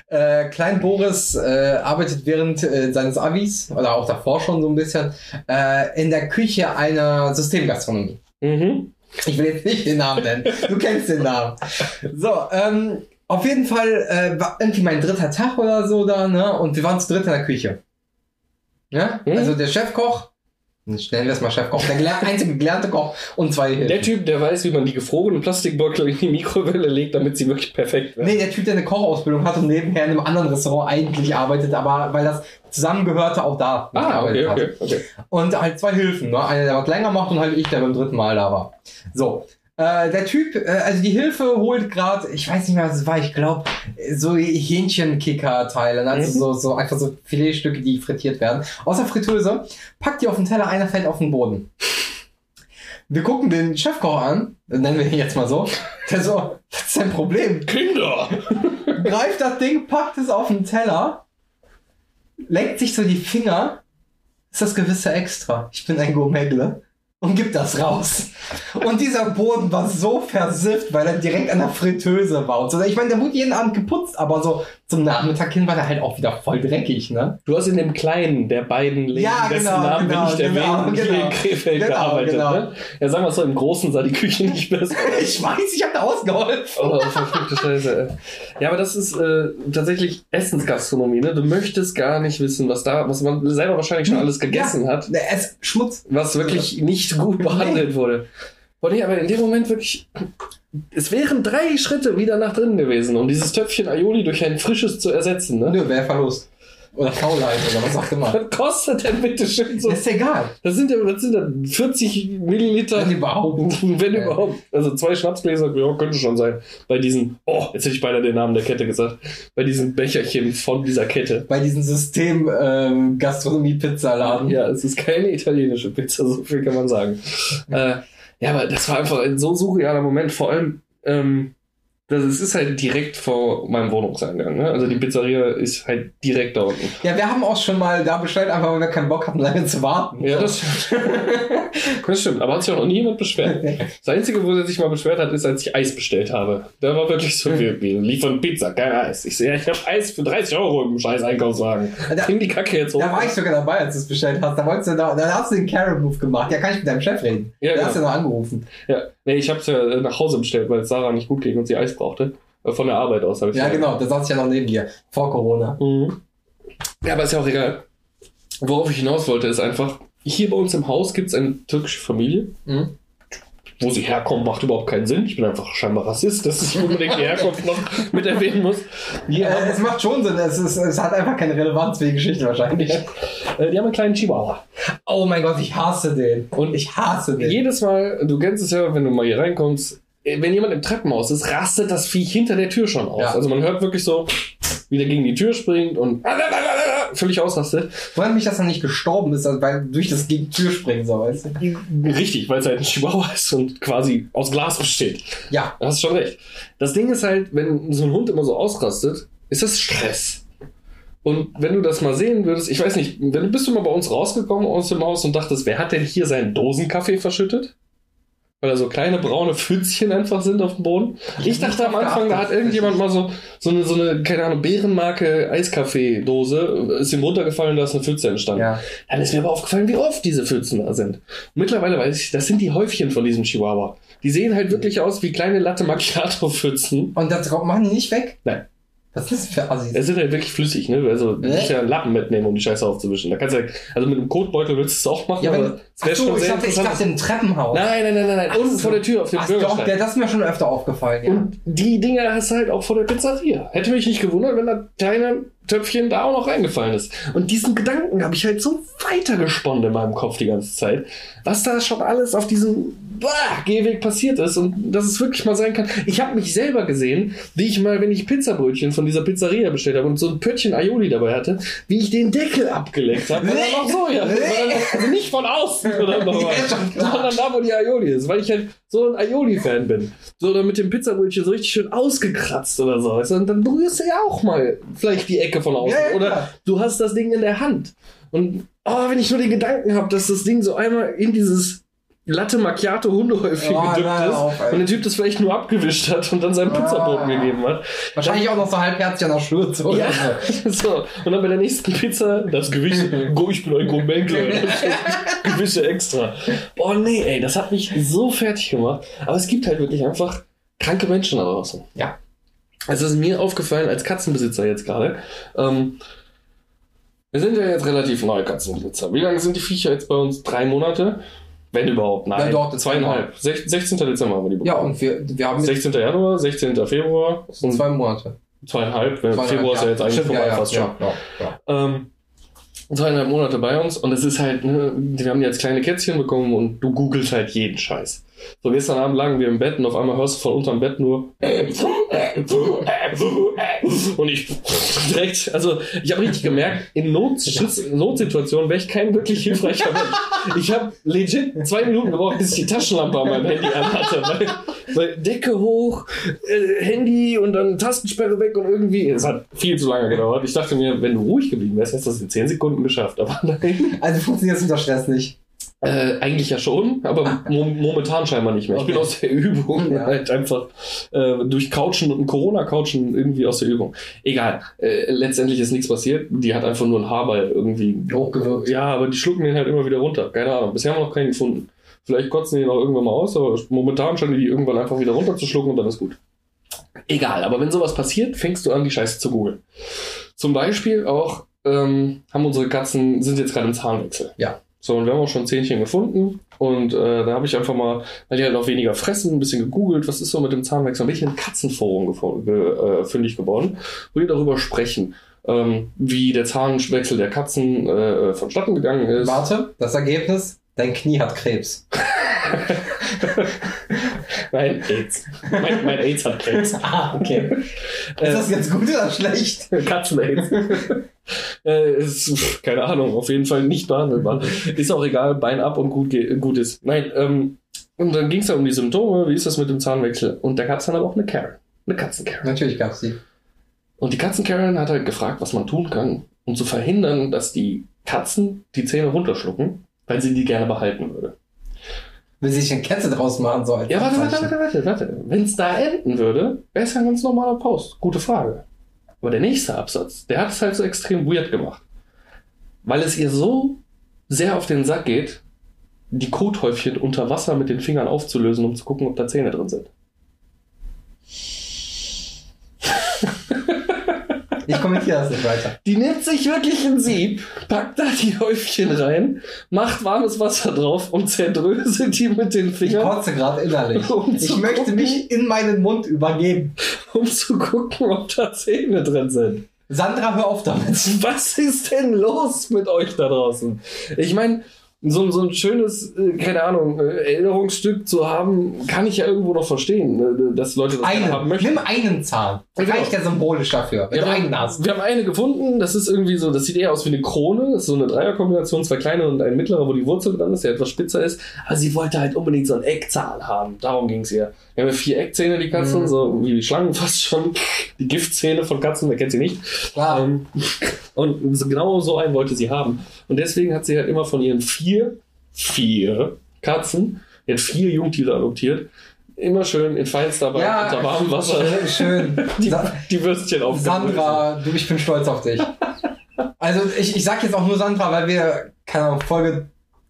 Äh, Klein Boris äh, arbeitet während äh, seines Abis oder auch davor schon so ein bisschen äh, in der Küche einer Systemgastronomie. Mhm. Ich will jetzt nicht den Namen nennen. Du kennst den Namen. So, ähm, auf jeden Fall äh, war irgendwie mein dritter Tag oder so da, ne? Und wir waren zu dritt in der Küche. Ja? Mhm. Also der Chefkoch, nennen wir es mal Chefkoch, der geler einzige gelernte Koch und zwei Hilfen. Der Typ, der weiß, wie man die gefrorenen Plastikbeutel in die Mikrowelle legt, damit sie wirklich perfekt werden. Nee, der Typ, der eine Kochausbildung hat und nebenher in einem anderen Restaurant eigentlich arbeitet, aber weil das zusammengehörte, auch da Ah, okay, okay, okay. hat. Und halt zwei Hilfen, ne? Einer, der was länger macht und halt ich, der beim dritten Mal da war. So. Äh, der Typ, äh, also die Hilfe holt gerade, ich weiß nicht mehr, was es war, ich glaube, so Hähnchenkicker-Teile, ne? also Mhm. so, so einfach so Filetstücke, die frittiert werden. Aus der Fritteuse, packt die auf den Teller, einer fällt auf den Boden. Wir gucken den Chefkoch an, nennen wir ihn jetzt mal so, der so, was ist dein Problem? Kinder! greift das Ding, packt es auf den Teller, leckt sich so die Finger. Ist das gewisse extra? Ich bin ein Gourmetle. Und gibt das raus. Und dieser Boden war so versifft, weil er direkt an der Fritteuse war. Und so. Ich meine, der wurde jeden Abend geputzt, aber so zum Nachmittag hin war der halt auch wieder voll dreckig, ne? Du hast in dem kleinen der beiden Läden, Ja, dessen genau, Namen genau, nicht genau, erwähnen, hier genau. in Krefeld Genau, gearbeitet. genau. Ne? Ja, sagen wir so, im Großen sah die Küche nicht besser aus. Ich weiß, ich habe da ausgeholfen. Oh, verfluchte Scheiße. Ja, aber das ist äh, tatsächlich Essensgastronomie, ne? Du möchtest gar nicht wissen, was da, was man selber wahrscheinlich schon alles gegessen hat, Ne, Es Schmutz. was wirklich nicht gut behandelt wurde. Boah, nee, aber in dem Moment wirklich, es wären drei Schritte wieder nach drinnen gewesen, um dieses Töpfchen Aioli durch ein frisches zu ersetzen, ne? Nö, wäre Verlust. Oder Faulheit oder was auch immer. Was kostet denn bitte schön so? ist egal. Das sind ja, was sind da, 40 Milliliter? Wenn überhaupt. Wenn Ja. überhaupt. Also zwei Schnapsgläser, ja, könnte schon sein. Bei diesen, oh, jetzt hätte ich beinahe den Namen der Kette gesagt. Bei diesen Becherchen von dieser Kette. Bei diesem System ähm, Gastronomie-Pizzaladen. Ja, es ist keine italienische Pizza, so viel kann man sagen. äh, ja, aber das war einfach ein so surrealer Moment. Vor allem, ähm, das, es ist halt direkt vor meinem Wohnungseingang. Ne? Also die Pizzeria ist halt direkt da unten. Ja, wir haben auch schon mal da bestellt, einfach weil wir keinen Bock hatten, lange zu warten. Ja, das, das stimmt. Aber hat sich auch noch nie jemand beschwert. Das Einzige, wo er sich mal beschwert hat, ist, als ich Eis bestellt habe. Da war wirklich so, wir, wir liefern Pizza, kein Eis. Ich sehe, ich habe Eis für 30 Euro im scheiß Einkaufswagen. Da- Bring die Kacke jetzt hoch. Da war ich sogar dabei, als du es bestellt hast. Da, wolltest du da, da hast du den Karen-Move gemacht. Ja, kann ich mit deinem Chef reden? Ja, da genau. hast du noch angerufen. Ja, nee, ich habe es ja nach Hause bestellt, weil es Sarah nicht gut ging und sie Eis brauchte. Äh, Von der Arbeit aus habe ich Ja, genau. Da saß ich ja noch neben dir. Vor Corona. Mhm. Ja, aber ist ja auch egal. Worauf ich hinaus wollte, ist einfach, hier bei uns im Haus gibt es eine türkische Familie. Mhm. Wo sie herkommt, macht überhaupt keinen Sinn. Ich bin einfach scheinbar Rassist, dass ich unbedingt die Herkunft noch mit erwähnen muss. Die Äh, haben, es macht schon Sinn. Es, ist, es hat einfach keine Relevanz für die Geschichte wahrscheinlich. äh, die haben einen kleinen Chihuahua. Oh mein Gott, ich hasse den. Und Ich hasse den. jedes Mal, du kennst es ja, wenn du mal hier reinkommst, wenn jemand im Treppenhaus ist, rastet das Viech hinter der Tür schon aus. Ja. Also man hört wirklich so, wie der gegen die Tür springt und völlig ausrastet. Wundert mich, dass er nicht gestorben ist, also weil durch das gegen die Tür springen soll, weißt du? Richtig, weil es halt ein Chihuahua ist und quasi aus Glas besteht. Ja. Da hast du schon recht. Das Ding ist halt, wenn so ein Hund immer so ausrastet, ist das Stress. Und wenn du das mal sehen würdest, ich weiß nicht, wenn du bist du mal bei uns rausgekommen aus dem Haus und dachtest, wer hat denn hier seinen Dosenkaffee verschüttet? Weil da so kleine braune Pfützchen einfach sind auf dem Boden. Ich Ich, dachte am Anfang, da hat irgendjemand mal so, so eine, so eine, keine Ahnung, Bärenmarke Eiskaffee-Dose, ist ihm runtergefallen, da ist eine Pfütze entstanden. Ja. Dann ist mir aber aufgefallen, wie oft diese Pfützen da sind. Und mittlerweile weiß ich, das sind die Häufchen von diesem Chihuahua. Die sehen halt wirklich aus wie kleine Latte Macchiato-Pfützen. Und das machen die nicht weg? Nein. Was ist für Assis? Es sind halt wirklich flüssig, ne? Also, du musst ja einen Lappen mitnehmen, um die Scheiße aufzuwischen. Da kannst du ja, also mit einem Kotbeutel willst du es auch machen, Ja, wenn, aber es wäre Achso, schon ich sehr dachte, ich dachte im Treppenhaus. Nein, nein, nein, nein, nein. Unten so. vor der Tür auf dem Ach, doch, der, das ist mir schon öfter aufgefallen, ja. Und die Dinger hast du halt auch vor der Pizzeria. Hätte mich nicht gewundert, wenn das kleine Töpfchen da auch noch reingefallen ist. Und diesen Gedanken habe ich halt so weitergesponnen in meinem Kopf die ganze Zeit, was da schon alles auf diesem bah, Gehweg passiert ist und dass es wirklich mal sein kann. Ich habe mich selber gesehen, wie ich mal, wenn ich Pizzabrötchen von dieser Pizzeria bestellt habe und so ein Pöttchen Aioli dabei hatte, wie ich den Deckel abgeleckt habe. Weil er noch so, ja. Also nicht von außen oder noch Ja, was, schon klar. sondern da, wo die Aioli ist, weil ich halt so ein Aioli-Fan bin. So, oder mit dem Pizzabrötchen so richtig schön ausgekratzt oder so. weißt du? Und dann berührst du ja auch mal vielleicht die Ecke von außen. Ja, ja, oder du hast das Ding in der Hand. Und oh, wenn ich nur den Gedanken habe, dass das Ding so einmal in dieses Latte Macchiato Hundehäufchen Oh, gedippt nein, ist auf, und der Typ das vielleicht nur abgewischt hat und dann seinen Ah. Pizzaboten gegeben hat. Wahrscheinlich auch noch so halbherzig an der Schürze oder Ja. so. So, und dann bei der nächsten Pizza das Gewicht. Ich bin ein Gourmetler. Gewische extra. Oh nee, ey, das hat mich so fertig gemacht. Aber es gibt halt wirklich einfach kranke Menschen da draußen. Ja. Also es ist mir aufgefallen als Katzenbesitzer jetzt gerade. Ähm, wir sind ja jetzt relativ neue Katzenbesitzer. Wie lange sind die Viecher jetzt bei uns? Drei Monate? Wenn überhaupt, nein. Ja, doch, Zweieinhalb. Sech- 16. Dezember haben wir die bekommen. Ja, und wir, wir haben jetzt 16. Januar, 16. Februar und zwei Monate. zweieinhalb. Wenn Zweieinhalb, Februar ist ja jetzt eigentlich Stimmt, vorbei ja, ja, fast schon. ja, ja, ja. Ähm, zweieinhalb Monate bei uns und es ist halt, ne, wir haben jetzt kleine Kätzchen bekommen und du googelst halt jeden Scheiß. So gestern Abend lagen wir im Bett und auf einmal hörst du von unterm Bett nur und ich direkt, also ich habe richtig gemerkt, in Notschutz, Notsituationen wäre ich kein wirklich hilfreicher Mensch. Ich habe legit zwei Minuten gebraucht, bis ich die Taschenlampe an meinem Handy anhatte, weil, weil Decke hoch, äh, Handy und dann Tastensperre weg und irgendwie, es hat viel zu lange gedauert. Ich dachte mir, wenn du ruhig geblieben wärst, hättest du das in 10 Sekunden geschafft, aber nein. Also funktioniert es unter Stress nicht. Äh, eigentlich ja schon, aber mo momentan scheinbar nicht mehr. Ich bin Okay. aus der Übung Ja. halt einfach äh, durch Couchen und Corona-Couchen irgendwie aus der Übung. Egal, äh, letztendlich ist nichts passiert. Die hat einfach nur einen Haarball irgendwie Hochgewirkt. Ja, aber die schlucken den halt immer wieder runter. Keine Ahnung. Bisher haben wir noch keinen gefunden. Vielleicht kotzen die noch irgendwann mal aus, aber momentan scheinen die die irgendwann einfach wieder runterzuschlucken und dann ist gut. Egal, aber wenn sowas passiert, fängst du an, die Scheiße zu googeln. Zum Beispiel auch ähm, haben unsere Katzen, sind jetzt gerade im Zahnwechsel. Ja. So, und wir haben auch schon Zähnchen gefunden. Und äh, da habe ich einfach mal, weil die halt auch weniger fressen, ein bisschen gegoogelt, was ist so mit dem Zahnwechsel. Und bin ich in ein Katzenforum ge, äh, fündig geworden, wo die darüber sprechen, ähm, wie der Zahnwechsel der Katzen äh, vonstatten gegangen ist. Warte, das Ergebnis, dein Knie hat Krebs. Nein, AIDS. Mein, mein AIDS hat Krebs. ah, okay. Ist das jetzt gut oder schlecht? Katzen-AIDS. äh, ist, keine Ahnung, auf jeden Fall nicht behandelbar. Ist auch egal, Bein ab und gut, gut ist. Nein, ähm, und dann ging es ja um die Symptome, wie ist das mit dem Zahnwechsel? Und da gab es dann aber auch eine Karen. Eine Katzen-Karen. Natürlich gab's die. Und die Katzen-Karen hat halt gefragt, was man tun kann, um zu verhindern, dass die Katzen die Zähne runterschlucken, weil sie die gerne behalten würde. Will sich eine Kette draus machen soll. als Ja, warte, warte, warte, warte, warte. Wenn es da enden würde, wäre es ja ein ganz normaler Post. Gute Frage. Aber der nächste Absatz, der hat es halt so extrem weird gemacht. Weil es ihr so sehr auf den Sack geht, die Kothäufchen unter Wasser mit den Fingern aufzulösen, um zu gucken, ob da Zähne drin sind. Ich kommentiere das nicht weiter. Die nimmt sich wirklich ein Sieb, packt da die Häufchen rein, macht warmes Wasser drauf und zerdröselt die mit den Ich Fingern, kotze gerade innerlich. Um Ich möchte gucken. mich in meinen Mund übergeben. um zu gucken, ob da Zähne drin sind. Sandra, hör auf damit. Was ist denn los mit euch da draußen? Ich meine, so, so ein schönes, äh, keine Ahnung, äh, Erinnerungsstück zu haben, kann ich ja irgendwo noch verstehen, äh, dass Leute das gerne haben möchten. Nimm einen Zahn. Ja, genau. reicht ja symbolisch dafür, wir, einen hast. wir haben eine gefunden, das ist irgendwie so, das sieht eher aus wie eine Krone, das ist so eine Dreierkombination, zwei kleine und ein mittlerer, wo die Wurzel dran ist, der etwas spitzer ist, aber sie wollte halt unbedingt so einen Eckzahn haben, darum ging es ihr. Wir haben ja vier Eckzähne, die Katzen, Mhm. so wie die Schlangen fast schon, die Giftzähne von Katzen, wer kennt sie nicht. Klar. Ähm, und genau so einen wollte sie haben. Und deswegen hat sie halt immer von ihren vier, vier Katzen, hat vier Jungtiere adoptiert, immer schön in feinster Weise ja, unter warmem Wasser schön. schön. die, die Würstchen aufgebröselt. Sandra, du, ich bin stolz auf dich. Also ich, ich sag jetzt auch nur Sandra, weil wir, keine Ahnung, Folge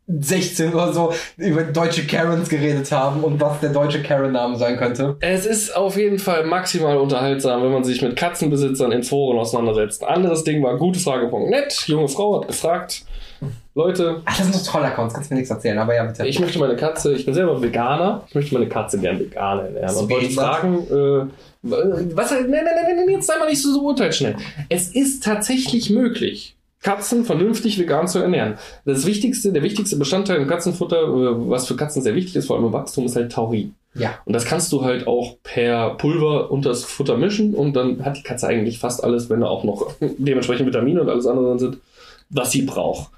16 oder so über deutsche Karens geredet haben und was der deutsche Karen-Name sein könnte. Es ist auf jeden Fall maximal unterhaltsam, wenn man sich mit Katzenbesitzern in Foren auseinandersetzt. Anderes Ding war gutefrage.net. Junge Frau hat gefragt, Leute, Ach, das sind doch tolle Accounts, kannst mir nichts erzählen, aber ja, bitte. ich möchte meine Katze, ich bin selber Veganer, ich möchte meine Katze gern vegan ernähren. Und wollte fragen, äh, was, nein, nein, nein, nein, jetzt sei mal nicht so, so urteilsschnell. Es ist tatsächlich möglich, Katzen vernünftig vegan zu ernähren. Das wichtigste, der wichtigste Bestandteil im Katzenfutter, äh, was für Katzen sehr wichtig ist, vor allem im Wachstum, ist halt Taurin. ja. Und das kannst du halt auch per Pulver unter das Futter mischen und dann hat die Katze eigentlich fast alles, wenn da auch noch dementsprechend Vitamine und alles andere drin sind, was sie braucht.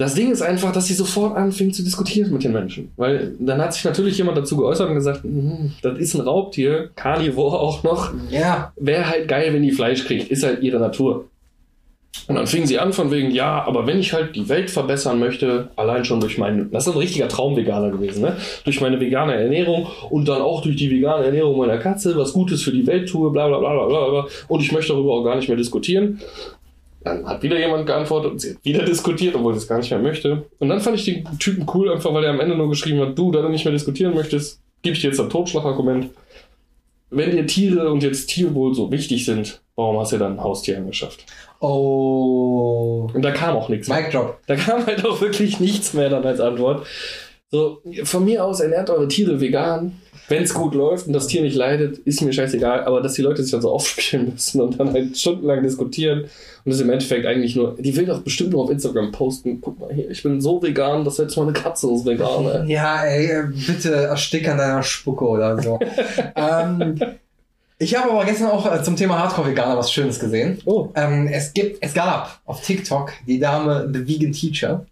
Das Ding ist einfach, dass sie sofort anfing zu diskutieren mit den Menschen. Weil dann hat sich natürlich jemand dazu geäußert und gesagt, "Mhm, das ist ein Raubtier, Carnivore auch noch. Ja. Wäre halt geil, wenn die Fleisch kriegt, ist halt ihre Natur. Und dann fing sie an von wegen, ja, aber wenn ich halt die Welt verbessern möchte, allein schon durch meinen, das ist ein richtiger Traumveganer gewesen, ne? Durch meine vegane Ernährung und dann auch durch die vegane Ernährung meiner Katze, was Gutes für die Welt tue, bla bla bla bla bla bla. Und ich möchte darüber auch gar nicht mehr diskutieren. Dann hat wieder jemand geantwortet und sie hat wieder diskutiert, obwohl sie es gar nicht mehr möchte. Und dann fand ich den Typen cool, einfach weil er am Ende nur geschrieben hat, du, da du nicht mehr diskutieren möchtest, gebe ich dir jetzt ein Totschlagargument. Wenn dir Tiere und jetzt Tierwohl so wichtig sind, warum hast du dann ein Haustier angeschafft? Oh. Und da kam auch nichts mehr. Mic drop. Da kam halt auch wirklich nichts mehr dann als Antwort. So, von mir aus ernährt eure Tiere vegan. Wenn es gut läuft und das Tier nicht leidet, ist mir scheißegal. Aber dass die Leute sich dann so aufspielen müssen und dann halt stundenlang diskutieren und das im Endeffekt eigentlich nur, die will doch bestimmt nur auf Instagram posten. Guck mal hier, ich bin so vegan, dass jetzt meine Katze ist vegan. Ey. Ja, ey, bitte erstick an deiner Spucke oder so. ähm, ich habe aber gestern auch äh, zum Thema Hardcore-Veganer was Schönes gesehen. Oh, Ähm, es gibt, es gab auf TikTok die Dame The Vegan Teacher.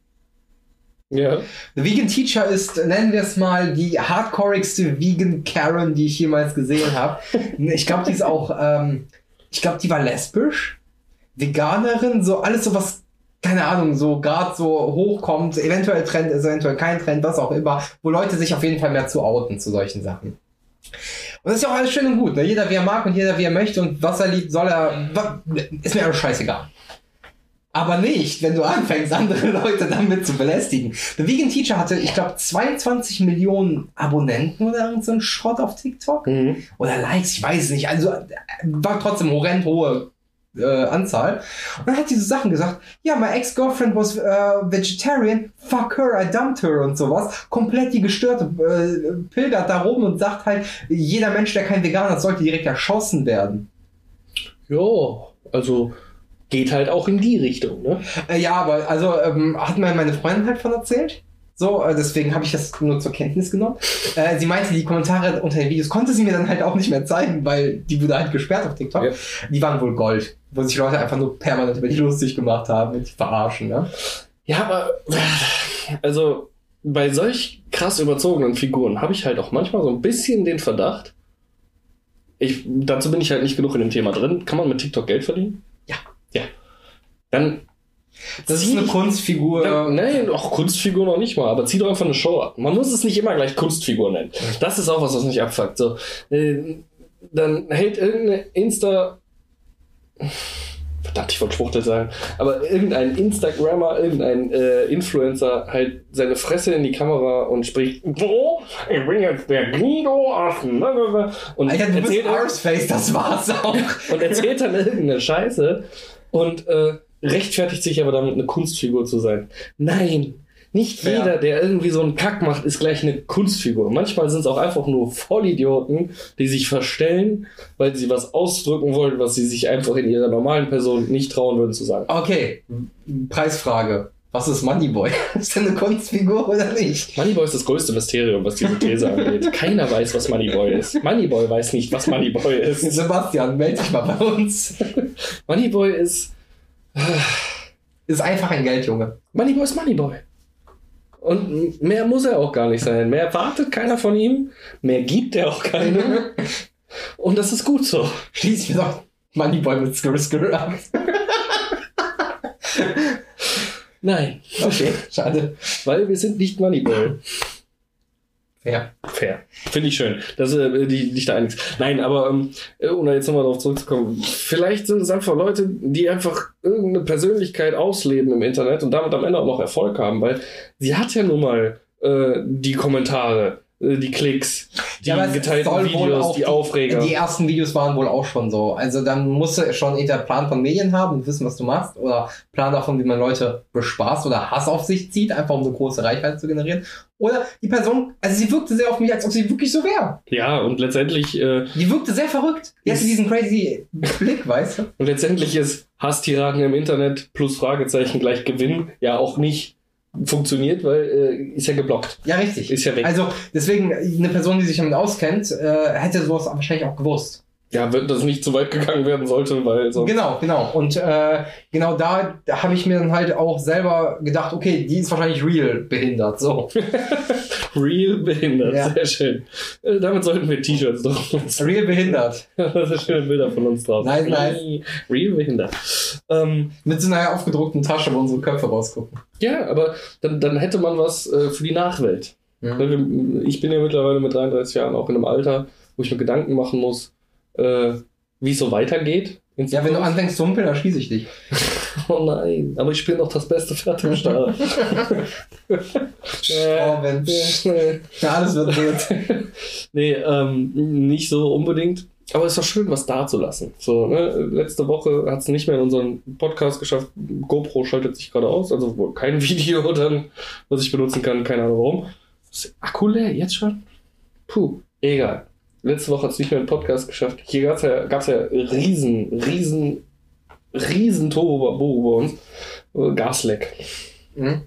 ja. The Vegan Teacher ist, nennen wir es mal, die hardcoreigste Vegan Karen, die ich jemals gesehen habe. Ich glaube, die ist auch, ähm, ich glaube, die war lesbisch, Veganerin, so alles so was keine Ahnung, so gerade so hochkommt, eventuell Trend ist, eventuell kein Trend, was auch immer, wo Leute sich auf jeden Fall mehr zu outen zu solchen Sachen. Und das ist ja auch alles schön und gut, ne? Jeder wie er mag und jeder wie er möchte und was er liebt, soll er, wa- ist mir alles scheißegal. Aber nicht, wenn du anfängst, andere Leute damit zu belästigen. The Vegan Teacher hatte, ich glaube, 22 Millionen Abonnenten oder irgend so Schrott auf TikTok. Mhm. Oder Likes, ich weiß es nicht. Also war trotzdem horrend hohe äh, Anzahl. Und dann hat diese Sachen gesagt, ja, my ex-girlfriend was äh, vegetarian, fuck her, I dumped her und sowas. Komplett die gestörte äh, pilgert da rum und sagt halt, jeder Mensch, der kein Veganer ist, sollte direkt erschossen werden. Ja, also geht halt auch in die Richtung, ne? Äh, ja, aber also ähm, hat mir meine Freundin halt von erzählt. So, äh, deswegen habe ich das nur zur Kenntnis genommen. Äh, sie meinte, die Kommentare unter den Videos konnte sie mir dann halt auch nicht mehr zeigen, weil die wurde halt gesperrt auf TikTok. Ja. Die waren wohl Gold, wo sich Leute einfach nur permanent über die lustig gemacht haben und die verarschen, ne? Ja, aber also bei solch krass überzogenen Figuren habe ich halt auch manchmal so ein bisschen den Verdacht. Ich, dazu bin ich halt nicht genug in dem Thema drin. Kann man mit TikTok Geld verdienen? Ja. Ja. Dann. Das ist eine Kunstfigur. Dann, nein, auch Kunstfigur noch nicht mal, aber zieh doch einfach eine Show ab. Man muss es nicht immer gleich Kunstfigur nennen. Das ist auch was, was mich abfuckt. So, äh, dann hält irgendeine Insta. Verdammt, ich wollte Schwuchtel sagen. Aber irgendein Instagrammer, irgendein äh, Influencer halt seine Fresse in die Kamera und spricht: So, ich bin jetzt der Guido aus. dem Blablabla." Und Alter, du erzählt, Arseface, das war's auch. und erzählt dann irgendeine Scheiße und äh, rechtfertigt sich aber damit, eine Kunstfigur zu sein. Nein, nicht Fair. jeder, der irgendwie so einen Kack macht, ist gleich eine Kunstfigur. Manchmal sind es auch einfach nur Vollidioten, die sich verstellen, weil sie was ausdrücken wollen, was sie sich einfach in ihrer normalen Person nicht trauen würden zu sagen. Okay, Preisfrage. Was ist Moneyboy? Ist der eine Kunstfigur oder nicht? Moneyboy ist das größte Mysterium, was diese These angeht. Keiner weiß, was Moneyboy ist. Moneyboy weiß nicht, was Moneyboy ist. Sebastian, melde dich mal bei uns. Moneyboy ist Ist einfach ein Geldjunge. Moneyboy ist Moneyboy. Und mehr muss er auch gar nicht sein. Mehr erwartet keiner von ihm. Mehr gibt er auch keinem. Und das ist gut so. Schließ mir doch Moneyboy mit Skr Skr ab. Nein. Okay, schade. Weil wir sind nicht Moneyboy. Fair. Fair. Finde ich schön. Das äh, die liegt da einiges. Nein, aber ähm, äh, um da jetzt nochmal drauf zurückzukommen, vielleicht sind es einfach Leute, die einfach irgendeine Persönlichkeit ausleben im Internet und damit am Ende auch noch Erfolg haben, weil sie hat ja nun mal äh, die Kommentare, äh, die Klicks, die Ja, geteilten Videos, die, die- Aufreger. Die ersten Videos waren wohl auch schon so. Also dann musst du schon entweder Plan von Medien haben und wissen, was du machst, oder Plan davon, wie man Leute bespaßt oder Hass auf sich zieht, einfach um eine große Reichweite zu generieren. Oder die Person, also sie wirkte sehr auf mich, als ob sie wirklich so wäre. Ja, und letztendlich, äh, Die wirkte sehr verrückt. Die hatte diesen crazy Blick, weißt du? und letztendlich ist Hasstiraden im Internet plus Fragezeichen gleich Gewinn ja auch nicht funktioniert, weil äh, ist ja geblockt. Ja, richtig. Ist ja weg. Also deswegen, eine Person, die sich damit auskennt, äh, hätte sowas wahrscheinlich auch gewusst. Ja, wenn das nicht zu weit gegangen werden sollte, weil sonst. Genau, genau. Und äh, genau da, da habe ich mir dann halt auch selber gedacht, okay, die ist wahrscheinlich real behindert. So. Real behindert, Ja. sehr schön. Äh, damit sollten wir T-Shirts drucken. Real behindert. das sind schöne Bilder von uns drauf. Nice, nice. Real behindert. Ähm, Mit so einer aufgedruckten Tasche, wo unsere Köpfe rausgucken. ja, aber dann, dann hätte man was äh, für die Nachwelt. Mhm. Ich bin ja mittlerweile mit 33 Jahren auch in einem Alter, wo ich mir Gedanken machen muss, äh, wie es so weitergeht. Ja, wenn du anfängst zu humpeln, dann schieße ich dich. Oh nein, aber ich spiele noch das beste. Oh, Mensch. Äh, Ja, alles wird wild. nee, ähm, nicht so unbedingt. Aber es ist doch schön, was da zu lassen. So, ne? Letzte Woche hat es nicht mehr in unseren Podcast geschafft. GoPro schaltet sich gerade aus, also wohl kein Video dann, was ich benutzen kann, keine Ahnung warum. Ist Akku leer, jetzt schon? Puh, egal. Letzte Woche hat es nicht mehr in den Podcast geschafft. Hier gab es ja, gab's ja riesen, riesen, riesen Turbo bei uns. Äh, Gasleck. Mhm.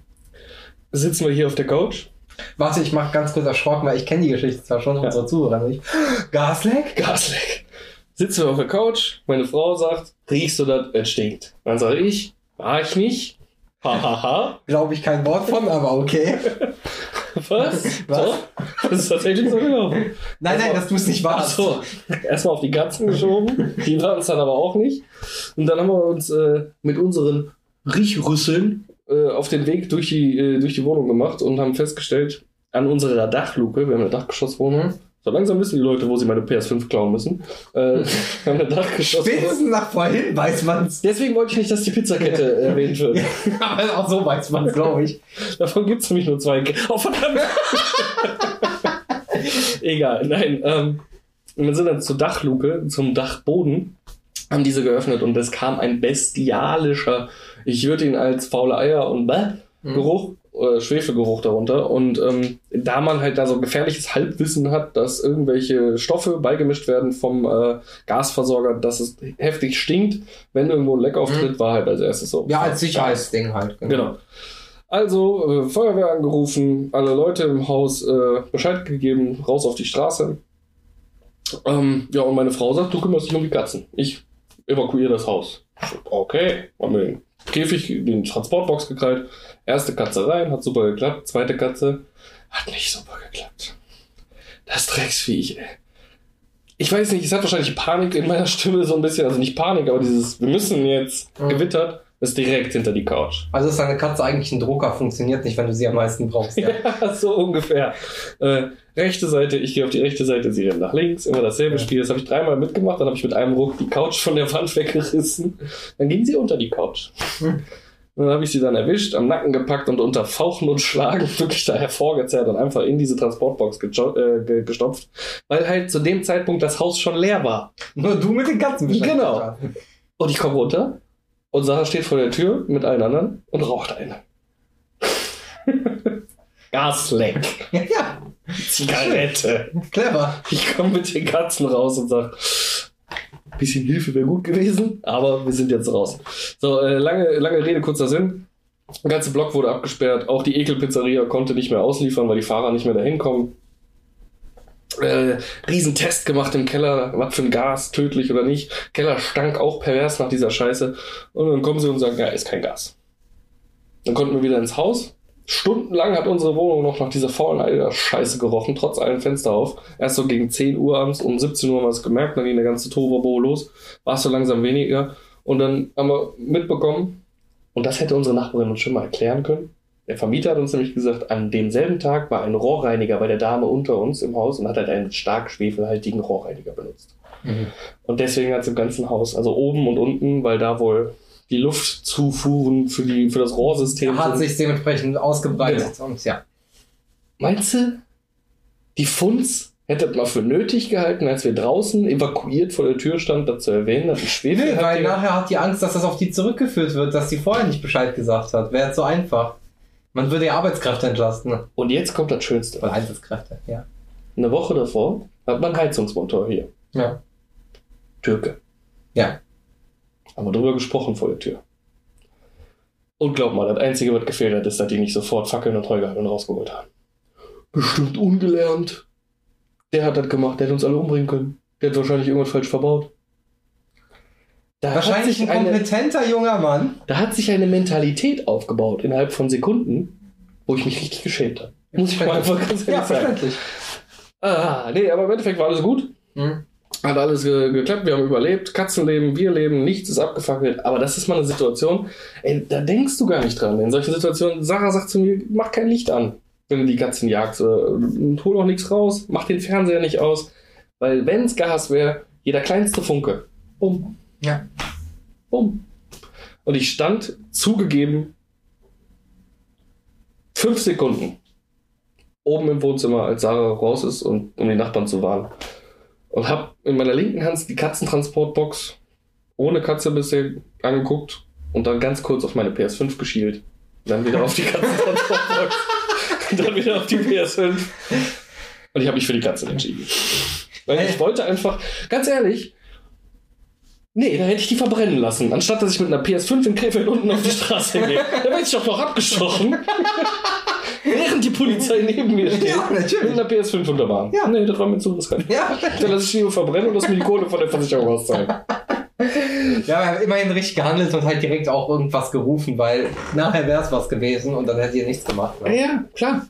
Sitzen wir hier auf der Couch. Warte, ich mach ganz kurz erschrocken, weil ich kenne die Geschichte zwar schon, Ja. unsere Zuhörer nicht. Gasleck? Gasleck. Sitzen wir auf der Couch, meine Frau sagt, riechst du das? Es stinkt. Dann sage ich, war ich nicht. Hahaha. Glaube ich kein Wort von, aber okay. Was? Was? So? Das ist tatsächlich so gelaufen. Nein, nein, dass du es nicht warst. so. Erstmal auf die Katzen geschoben. Die waren es dann aber auch nicht. Und dann haben wir uns äh, mit unseren Riechrüsseln äh, auf den Weg durch die, äh, durch die Wohnung gemacht und haben festgestellt, an unserer Dachluke, wir haben eine Dachgeschosswohnung, so langsam wissen die Leute, wo sie meine PS5 klauen müssen. Äh, wir haben eine Dachgeschosswohnung. Spätestens nach vorhin weiß man's. Deswegen wollte ich nicht, dass die Pizzakette erwähnt wird. Aber auch so weiß man's, glaube ich. Davon gibt es nämlich nur zwei. Oh, verdammt! Egal, nein. Ähm, wir sind dann zur Dachluke, zum Dachboden, haben diese geöffnet und es kam ein bestialischer, ich würde ihn als faule Eier und bäh, Geruch, äh, Schwefelgeruch darunter. Und ähm, da man halt da so gefährliches Halbwissen hat, dass irgendwelche Stoffe beigemischt werden vom äh, Gasversorger, dass es heftig stinkt, wenn irgendwo ein Leck auftritt, war halt als erstes so. Ja, als Sicherheitsding halt. Genau. Also, äh, Feuerwehr angerufen, alle Leute im Haus äh, Bescheid gegeben, raus auf die Straße. Ähm, ja, und meine Frau sagt, du kümmerst dich um die Katzen. Ich evakuiere das Haus. Okay, haben wir den Käfig, den Transportbox gekrallt. Erste Katze rein, hat super geklappt. Zweite Katze hat nicht super geklappt. Das Drecksviech, ey. Ich weiß nicht, es hat wahrscheinlich Panik in meiner Stimme so ein bisschen, also nicht Panik, aber dieses, wir müssen jetzt Mhm. gewittert, ist direkt hinter die Couch. Also ist deine Katze eigentlich ein Drucker, funktioniert nicht, wenn du sie am meisten brauchst. Ja. Ja, so ungefähr. Äh, rechte Seite, ich gehe auf die rechte Seite, sie rennt nach links, immer dasselbe Ja. Spiel. Das habe ich dreimal mitgemacht, dann habe ich mit einem Ruck die Couch von der Wand weggerissen. Dann ging sie unter die Couch. Hm. Und dann habe ich sie dann erwischt, am Nacken gepackt und unter Fauchen und Schlagen wirklich da hervorgezerrt und einfach in diese Transportbox äh, ge- gestopft, weil halt zu dem Zeitpunkt das Haus schon leer war. Nur du mit den Katzen Genau. Und ich komme runter und Sarah steht vor der Tür mit allen anderen und raucht eine. Gasleck. Ja, ja, Zigarette. clever. Ich komme mit den Katzen raus und sag, bisschen Hilfe wäre gut gewesen, aber wir sind jetzt raus. So, äh, lange, lange Rede, kurzer Sinn. Der ganze Block wurde abgesperrt. Auch die Ekelpizzeria konnte nicht mehr ausliefern, weil die Fahrer nicht mehr dahin kommen. Äh, Riesentest gemacht im Keller, was für ein Gas, tödlich oder nicht. Keller stank auch pervers nach dieser Scheiße. Und dann kommen sie und sagen, ja, ist kein Gas. Dann konnten wir wieder ins Haus. Stundenlang hat unsere Wohnung noch nach dieser faulen Eier-Scheiße gerochen, trotz allen Fenster auf. Erst so gegen 10 Uhr abends, um 17 Uhr haben wir es gemerkt, dann ging der ganze Tohuwabohu los. War es so langsam weniger. Und dann haben wir mitbekommen, und das hätte unsere Nachbarin uns schon mal erklären können. Der Vermieter hat uns nämlich gesagt, an demselben Tag war ein Rohrreiniger bei der Dame unter uns im Haus und hat halt einen stark schwefelhaltigen Rohrreiniger benutzt. Und deswegen hat es im ganzen Haus, also oben und unten, weil da wohl die Luftzufuhren für, die, für das Rohrsystem Hat sind. sich dementsprechend ausgebreitet und ja. Meinst du, die Funds hättet mal für nötig gehalten, als wir draußen evakuiert vor der Tür standen, das zu erwähnen, dass ein Schwefel Nee, weil nachher hat die Angst, dass das auf die zurückgeführt wird, dass sie vorher nicht Bescheid gesagt hat. Wäre jetzt so einfach. Man würde ja Arbeitskräfte entlasten. Und jetzt kommt das Schönste. Oder Einsatzkräfte, ja. Eine Woche davor hat man Heizungsmotor hier. Ja. Türke. Ja. Haben wir drüber gesprochen vor der Tür. Und glaub mal, das Einzige, was gefehlt hat, ist, dass die nicht sofort Fackeln und Heugallen rausgeholt haben. Bestimmt ungelernt. Der hat das gemacht, der hätte uns alle umbringen können. Der hat wahrscheinlich irgendwas falsch verbaut. Da hat, Wahrscheinlich ein eine, kompetenter junger Mann. da hat sich eine Mentalität aufgebaut innerhalb von Sekunden, wo ich mich richtig geschämt habe. Muss ich mal einfach ganz ehrlich Ja, sagen. verständlich. Ah, nee, aber im Endeffekt war alles gut. Hm. Hat alles ge geklappt, wir haben überlebt, Katzen leben, wir leben, nichts ist abgefackelt. Aber das ist mal eine Situation, ey, da denkst du gar nicht dran. In solchen Situationen, Sarah sagt zu mir, mach kein Licht an, wenn du die Katzen jagst. Und hol auch nichts raus, mach den Fernseher nicht aus. Weil wenn's Gas wäre, jeder kleinste Funke, bumm, Ja. bumm. Und ich stand, zugegeben, fünf Sekunden oben im Wohnzimmer, als Sarah raus ist, und, um die Nachbarn zu warnen. Und hab in meiner linken Hand die Katzentransportbox ohne Katze bisher angeguckt und dann ganz kurz auf meine PS5 geschielt. Dann wieder auf die Katzentransportbox. Und dann wieder auf die PS5. Und ich habe mich für die Katze entschieden. Weil ich wollte einfach, ganz ehrlich, nee, da hätte ich die verbrennen lassen, anstatt dass ich mit einer PS5 in Krefeld unten auf die Straße gehe. Da werde ich doch noch abgestochen. Während die Polizei neben mir steht. Ja, Mit natürlich. einer PS5 unter Bahn. Ja. Nee, das war mir zu riskant. Ja. Dann lasse ich die lieber verbrennen und lass mir die Kohle von der Versicherung auszahlen. Ja, wir haben immerhin richtig gehandelt und halt direkt auch irgendwas gerufen, weil nachher wäre es was gewesen und dann hätte ihr nichts gemacht. Ja, Ne? ja, klar.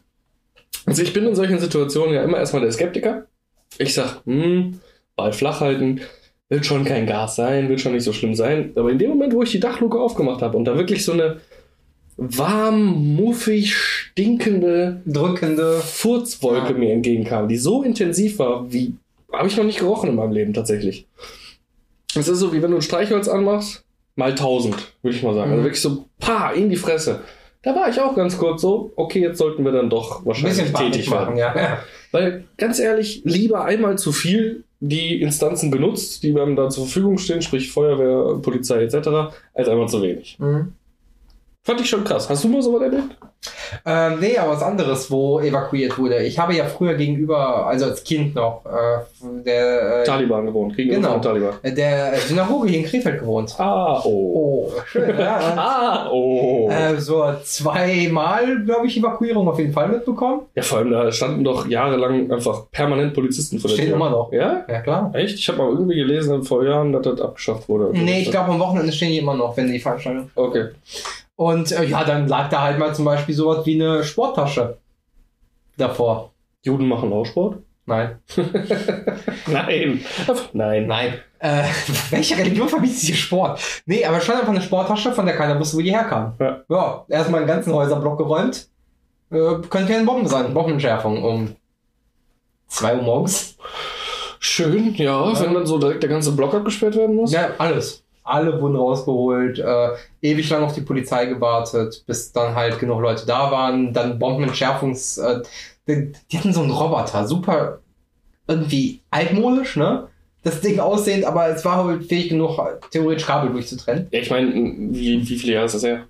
Also ich bin in solchen Situationen ja immer erstmal der Skeptiker. Ich sag, hm, Ball flach halten. wird schon kein Gas sein, wird schon nicht so schlimm sein. Aber in dem Moment, wo ich die Dachluke aufgemacht habe und da wirklich so eine warm, muffig, stinkende, Drückende. Furzwolke Ja. mir entgegenkam, die so intensiv war, wie habe ich noch nicht gerochen in meinem Leben tatsächlich. Es ist so, wie wenn du ein Streichholz anmachst, mal tausend, würde ich mal sagen. Mhm. Also wirklich so, pa, in die Fresse. Da war ich auch ganz kurz so, okay, jetzt sollten wir dann doch Ein wahrscheinlich tätig machen, werden. ja. Weil, ganz ehrlich, lieber einmal zu viel die Instanzen genutzt, die einem da zur Verfügung stehen, sprich Feuerwehr, Polizei etc., als einmal zu wenig. Mhm. Fand ich schon krass. Hast du mal sowas erlebt? Ähm, nee, aber was anderes, wo evakuiert wurde. Ich habe ja früher gegenüber, also als Kind noch, äh, der, äh, Taliban gewohnt, gegenüber Genau. Taliban. der Synagoge hier in Krefeld gewohnt. Ah, oh. Oh, schön, ja. Ah, oh. Äh, so zweimal, glaube ich, Evakuierung auf jeden Fall mitbekommen. Ja, vor allem, da standen doch jahrelang einfach permanent Polizisten vor der Steht Tür. immer noch. Ja? Ja, klar. Echt? Ich habe mal irgendwie gelesen vor Jahren, dass das abgeschafft wurde. Nee, ich glaube, am Wochenende stehen die immer noch, wenn die Veranstaltung. Okay. Und äh, ja, dann lag da halt mal zum Beispiel sowas wie eine Sporttasche davor. Juden machen auch Sport? Nein. Nein. Nein. Nein. Äh, welche Religion verbietet hier Sport? Nee, aber schon einfach eine Sporttasche, von der keiner wusste, wo die herkam. Ja. ja erstmal einen ganzen Häuserblock geräumt. Äh, können keine Bomben sein. Bombenentschärfung um 2 Uhr morgens. Schön, ja, wenn dann so direkt der ganze Block abgesperrt werden muss. Ja, alles. Alle wurden rausgeholt, äh, ewig lang auf die Polizei gewartet, bis dann halt genug Leute da waren. Dann Bombenentschärfungs... Äh, die, die hatten so einen Roboter, super irgendwie altmodisch, ne? Das Ding aussehend, aber es war halt fähig genug, theoretisch Kabel durchzutrennen. Ja, ich meine, wie, wie viele Jahre ist das her?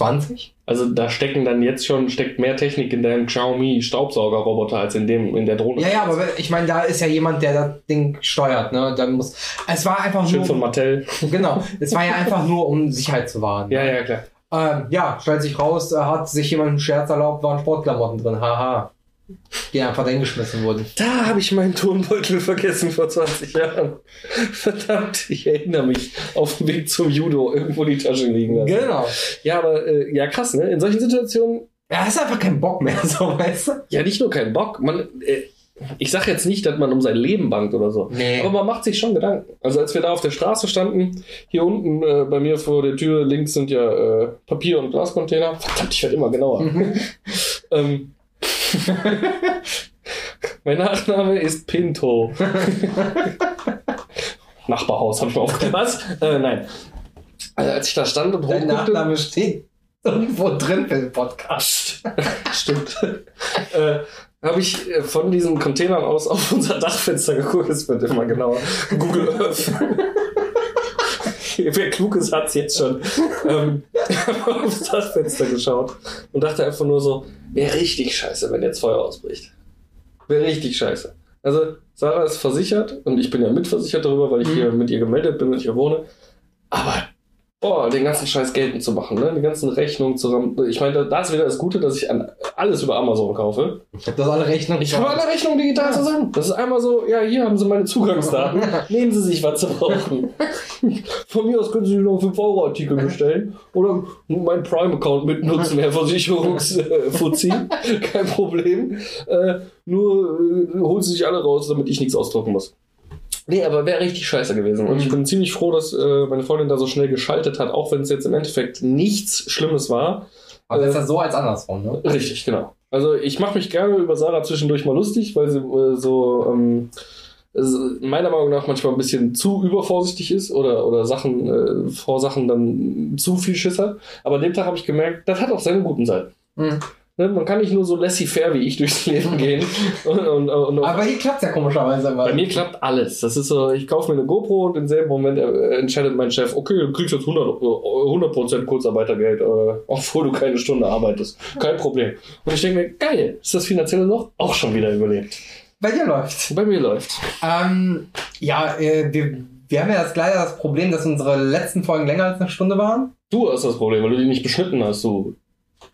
20? Also da stecken dann jetzt schon, steckt mehr Technik in deinem Xiaomi Staubsaugerroboter als in dem, in der Drohne. Ja, ja, aber ich meine, da ist ja jemand, der das Ding steuert, ne? Dann muss. Es war einfach Schön nur. von Mattel. Genau. Es war ja einfach nur, um Sicherheit zu wahren. Ja, ja, klar. Ähm, ja, stellt sich raus, da hat sich jemand einen Scherz erlaubt, waren Sportklamotten drin. Haha. Die einfach dahin geschmissen wurden. Da habe ich meinen Turnbeutel vergessen vor 20 Jahren. Verdammt, ich erinnere mich auf dem Weg zum Judo irgendwo die Tasche liegen lassen. Genau. Ja, aber äh, ja krass, ne? In solchen Situationen Er hast einfach keinen Bock mehr, so weißt du? ja nicht nur keinen Bock, man äh, ich sage jetzt nicht, dass man um sein Leben bangt oder so. Nee. Aber man macht sich schon Gedanken. Also als wir da auf der Straße standen, hier unten äh, bei mir vor der Tür links sind ja äh, Papier- und Glascontainer. Verdammt, ich werde immer genauer. ähm, mein Nachname ist Pinto. Nachbarhaus habe ich mal aufgehört. Was? Äh, nein. Also als ich da stand und Dein hochguckte, Nachname steht irgendwo drin für den Podcast. Stimmt. äh, habe ich äh, von diesen Containern aus auf unser Dachfenster geguckt. Es wird immer genauer. Google Earth. Wer klug ist, hat es jetzt schon. Ähm, aufs Dachfenster geschaut und dachte einfach nur so, wäre richtig scheiße, wenn jetzt Feuer ausbricht. Wäre richtig scheiße. Also, Sarah ist versichert und ich bin ja mitversichert darüber, weil ich Mhm. hier mit ihr gemeldet bin und hier wohne. Aber, boah, den ganzen Scheiß geltend zu machen, ne? Die ganzen Rechnungen zu ram- Ich meine, da- ist wieder das Gute, dass ich alles über Amazon kaufe. Ich hab das alle Rechnungen. Ich habe alle Rechnungen digital zusammen. Das ist einmal so, ja, hier haben Sie meine Zugangsdaten. Nehmen Sie sich, was Sie brauchen. Von mir aus können Sie noch 5-Euro-Artikel bestellen oder meinen Prime-Account mitnutzen, Herr Versicherungsfuzzi. Kein Problem. Äh, nur äh, holen Sie sich alle raus, damit ich nichts ausdrucken muss. Nee, aber wäre richtig scheiße gewesen. Und ich bin ziemlich froh, dass äh, meine Freundin da so schnell geschaltet hat, auch wenn es jetzt im Endeffekt nichts Schlimmes war. Aber ist ja so als andersrum, ne? Richtig, genau. Also ich mache mich gerne über Sarah zwischendurch mal lustig, weil sie äh, so ähm, meiner Meinung nach manchmal ein bisschen zu übervorsichtig ist oder, oder Sachen, äh, vor Sachen dann zu viel Schiss hat. Aber an dem Tag habe ich gemerkt, das hat auch seine guten Seiten. Mhm. Ne? Man kann nicht nur so laissez-faire wie ich durchs Leben gehen. Und, und, und Aber hier klappt's ja komischerweise immer. bei mir klappt alles. Das ist so, ich kaufe mir eine GoPro und im selben Moment äh, entscheidet mein Chef, okay, du kriegst jetzt 100, äh, 100% Kurzarbeitergeld, äh, obwohl du keine Stunde arbeitest. Kein Problem. Und ich denke mir, geil, ist das finanzielle Loch auch schon wieder überlebt. Bei dir läuft. Bei mir läuft. Ähm, ja, äh, wir, wir haben ja das, leider das Problem, dass unsere letzten Folgen länger als eine Stunde waren. Du hast das Problem, weil du die nicht beschnitten hast, du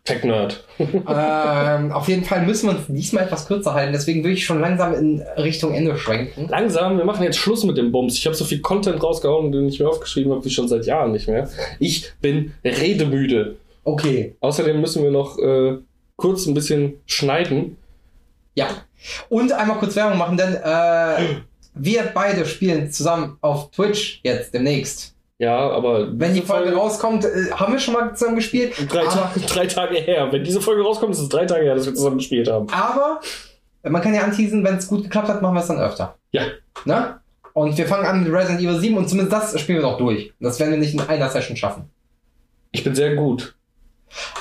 Tech-Nerd. ähm, auf jeden Fall müssen wir uns diesmal etwas kürzer halten, deswegen würde ich schon langsam in Richtung Ende schwenken. Langsam, wir machen jetzt Schluss mit dem Bums. Ich habe so viel Content rausgehauen, den ich mir aufgeschrieben habe, wie schon seit Jahren nicht mehr. Ich bin redemüde. Okay, Außerdem müssen wir noch äh, kurz ein bisschen schneiden. ja. Und einmal kurz Werbung machen, denn äh, Wir beide spielen zusammen auf Twitch jetzt demnächst. Ja, aber. Wenn die Folge rauskommt, äh, haben wir schon mal zusammen gespielt. Drei, aber, Ta drei Tage her. Wenn diese Folge rauskommt, ist es drei Tage her, dass wir zusammen gespielt haben. aber man kann ja anteasen, wenn es gut geklappt hat, machen wir es dann öfter. Ja. Ne? Und wir fangen an mit Resident Evil 7 und zumindest das spielen wir noch durch. Das werden wir nicht in einer Session schaffen. Ich bin sehr gut.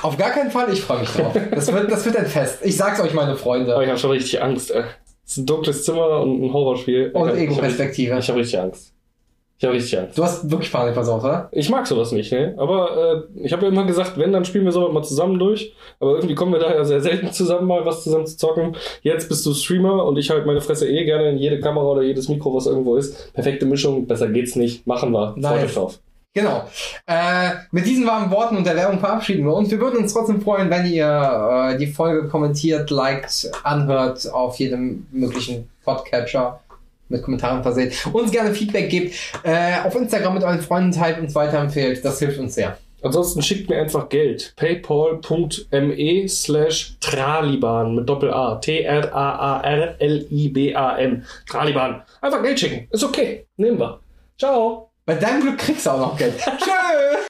Auf gar keinen Fall, ich freue mich drauf. Das wird, das wird ein Fest. Ich sag's euch, meine Aber Freunde. ich habe schon richtig Angst, ey. Es ist ein dunkles Zimmer und ein Horrorspiel. Und hab- Ego-Perspektive. Ich habe richtig Angst. Ich habe richtig Angst. Du hast wirklich Panik versorgt, oder? Ich mag sowas nicht, ne? Aber äh, ich habe ja immer gesagt, wenn, dann spielen wir sowas mal zusammen durch. Aber irgendwie kommen wir da ja sehr selten zusammen, mal was zusammen zu zocken. Jetzt bist du Streamer und ich halt meine Fresse eh gerne in jede Kamera oder jedes Mikro, was irgendwo ist. Perfekte Mischung, besser geht's nicht. Machen wir. Freut euch drauf. Genau. Äh, mit diesen warmen Worten und der Werbung verabschieden wir uns. Wir würden uns trotzdem freuen, wenn ihr äh, die Folge kommentiert, liked, anhört auf jedem möglichen Podcatcher mit Kommentaren versehen. Uns gerne Feedback gebt, äh, auf Instagram mit euren Freunden teilt, uns weiterempfehlt. Das hilft uns sehr. Ansonsten schickt mir einfach Geld. paypal.me slash Traliban mit Doppel-A. T-R-A-A-R-L-I-B-A-N. Traliban. Einfach Geld schicken. Ist okay. Nehmen wir. Ciao. Bei deinem Glück kriegst du auch noch Geld. Tschüss!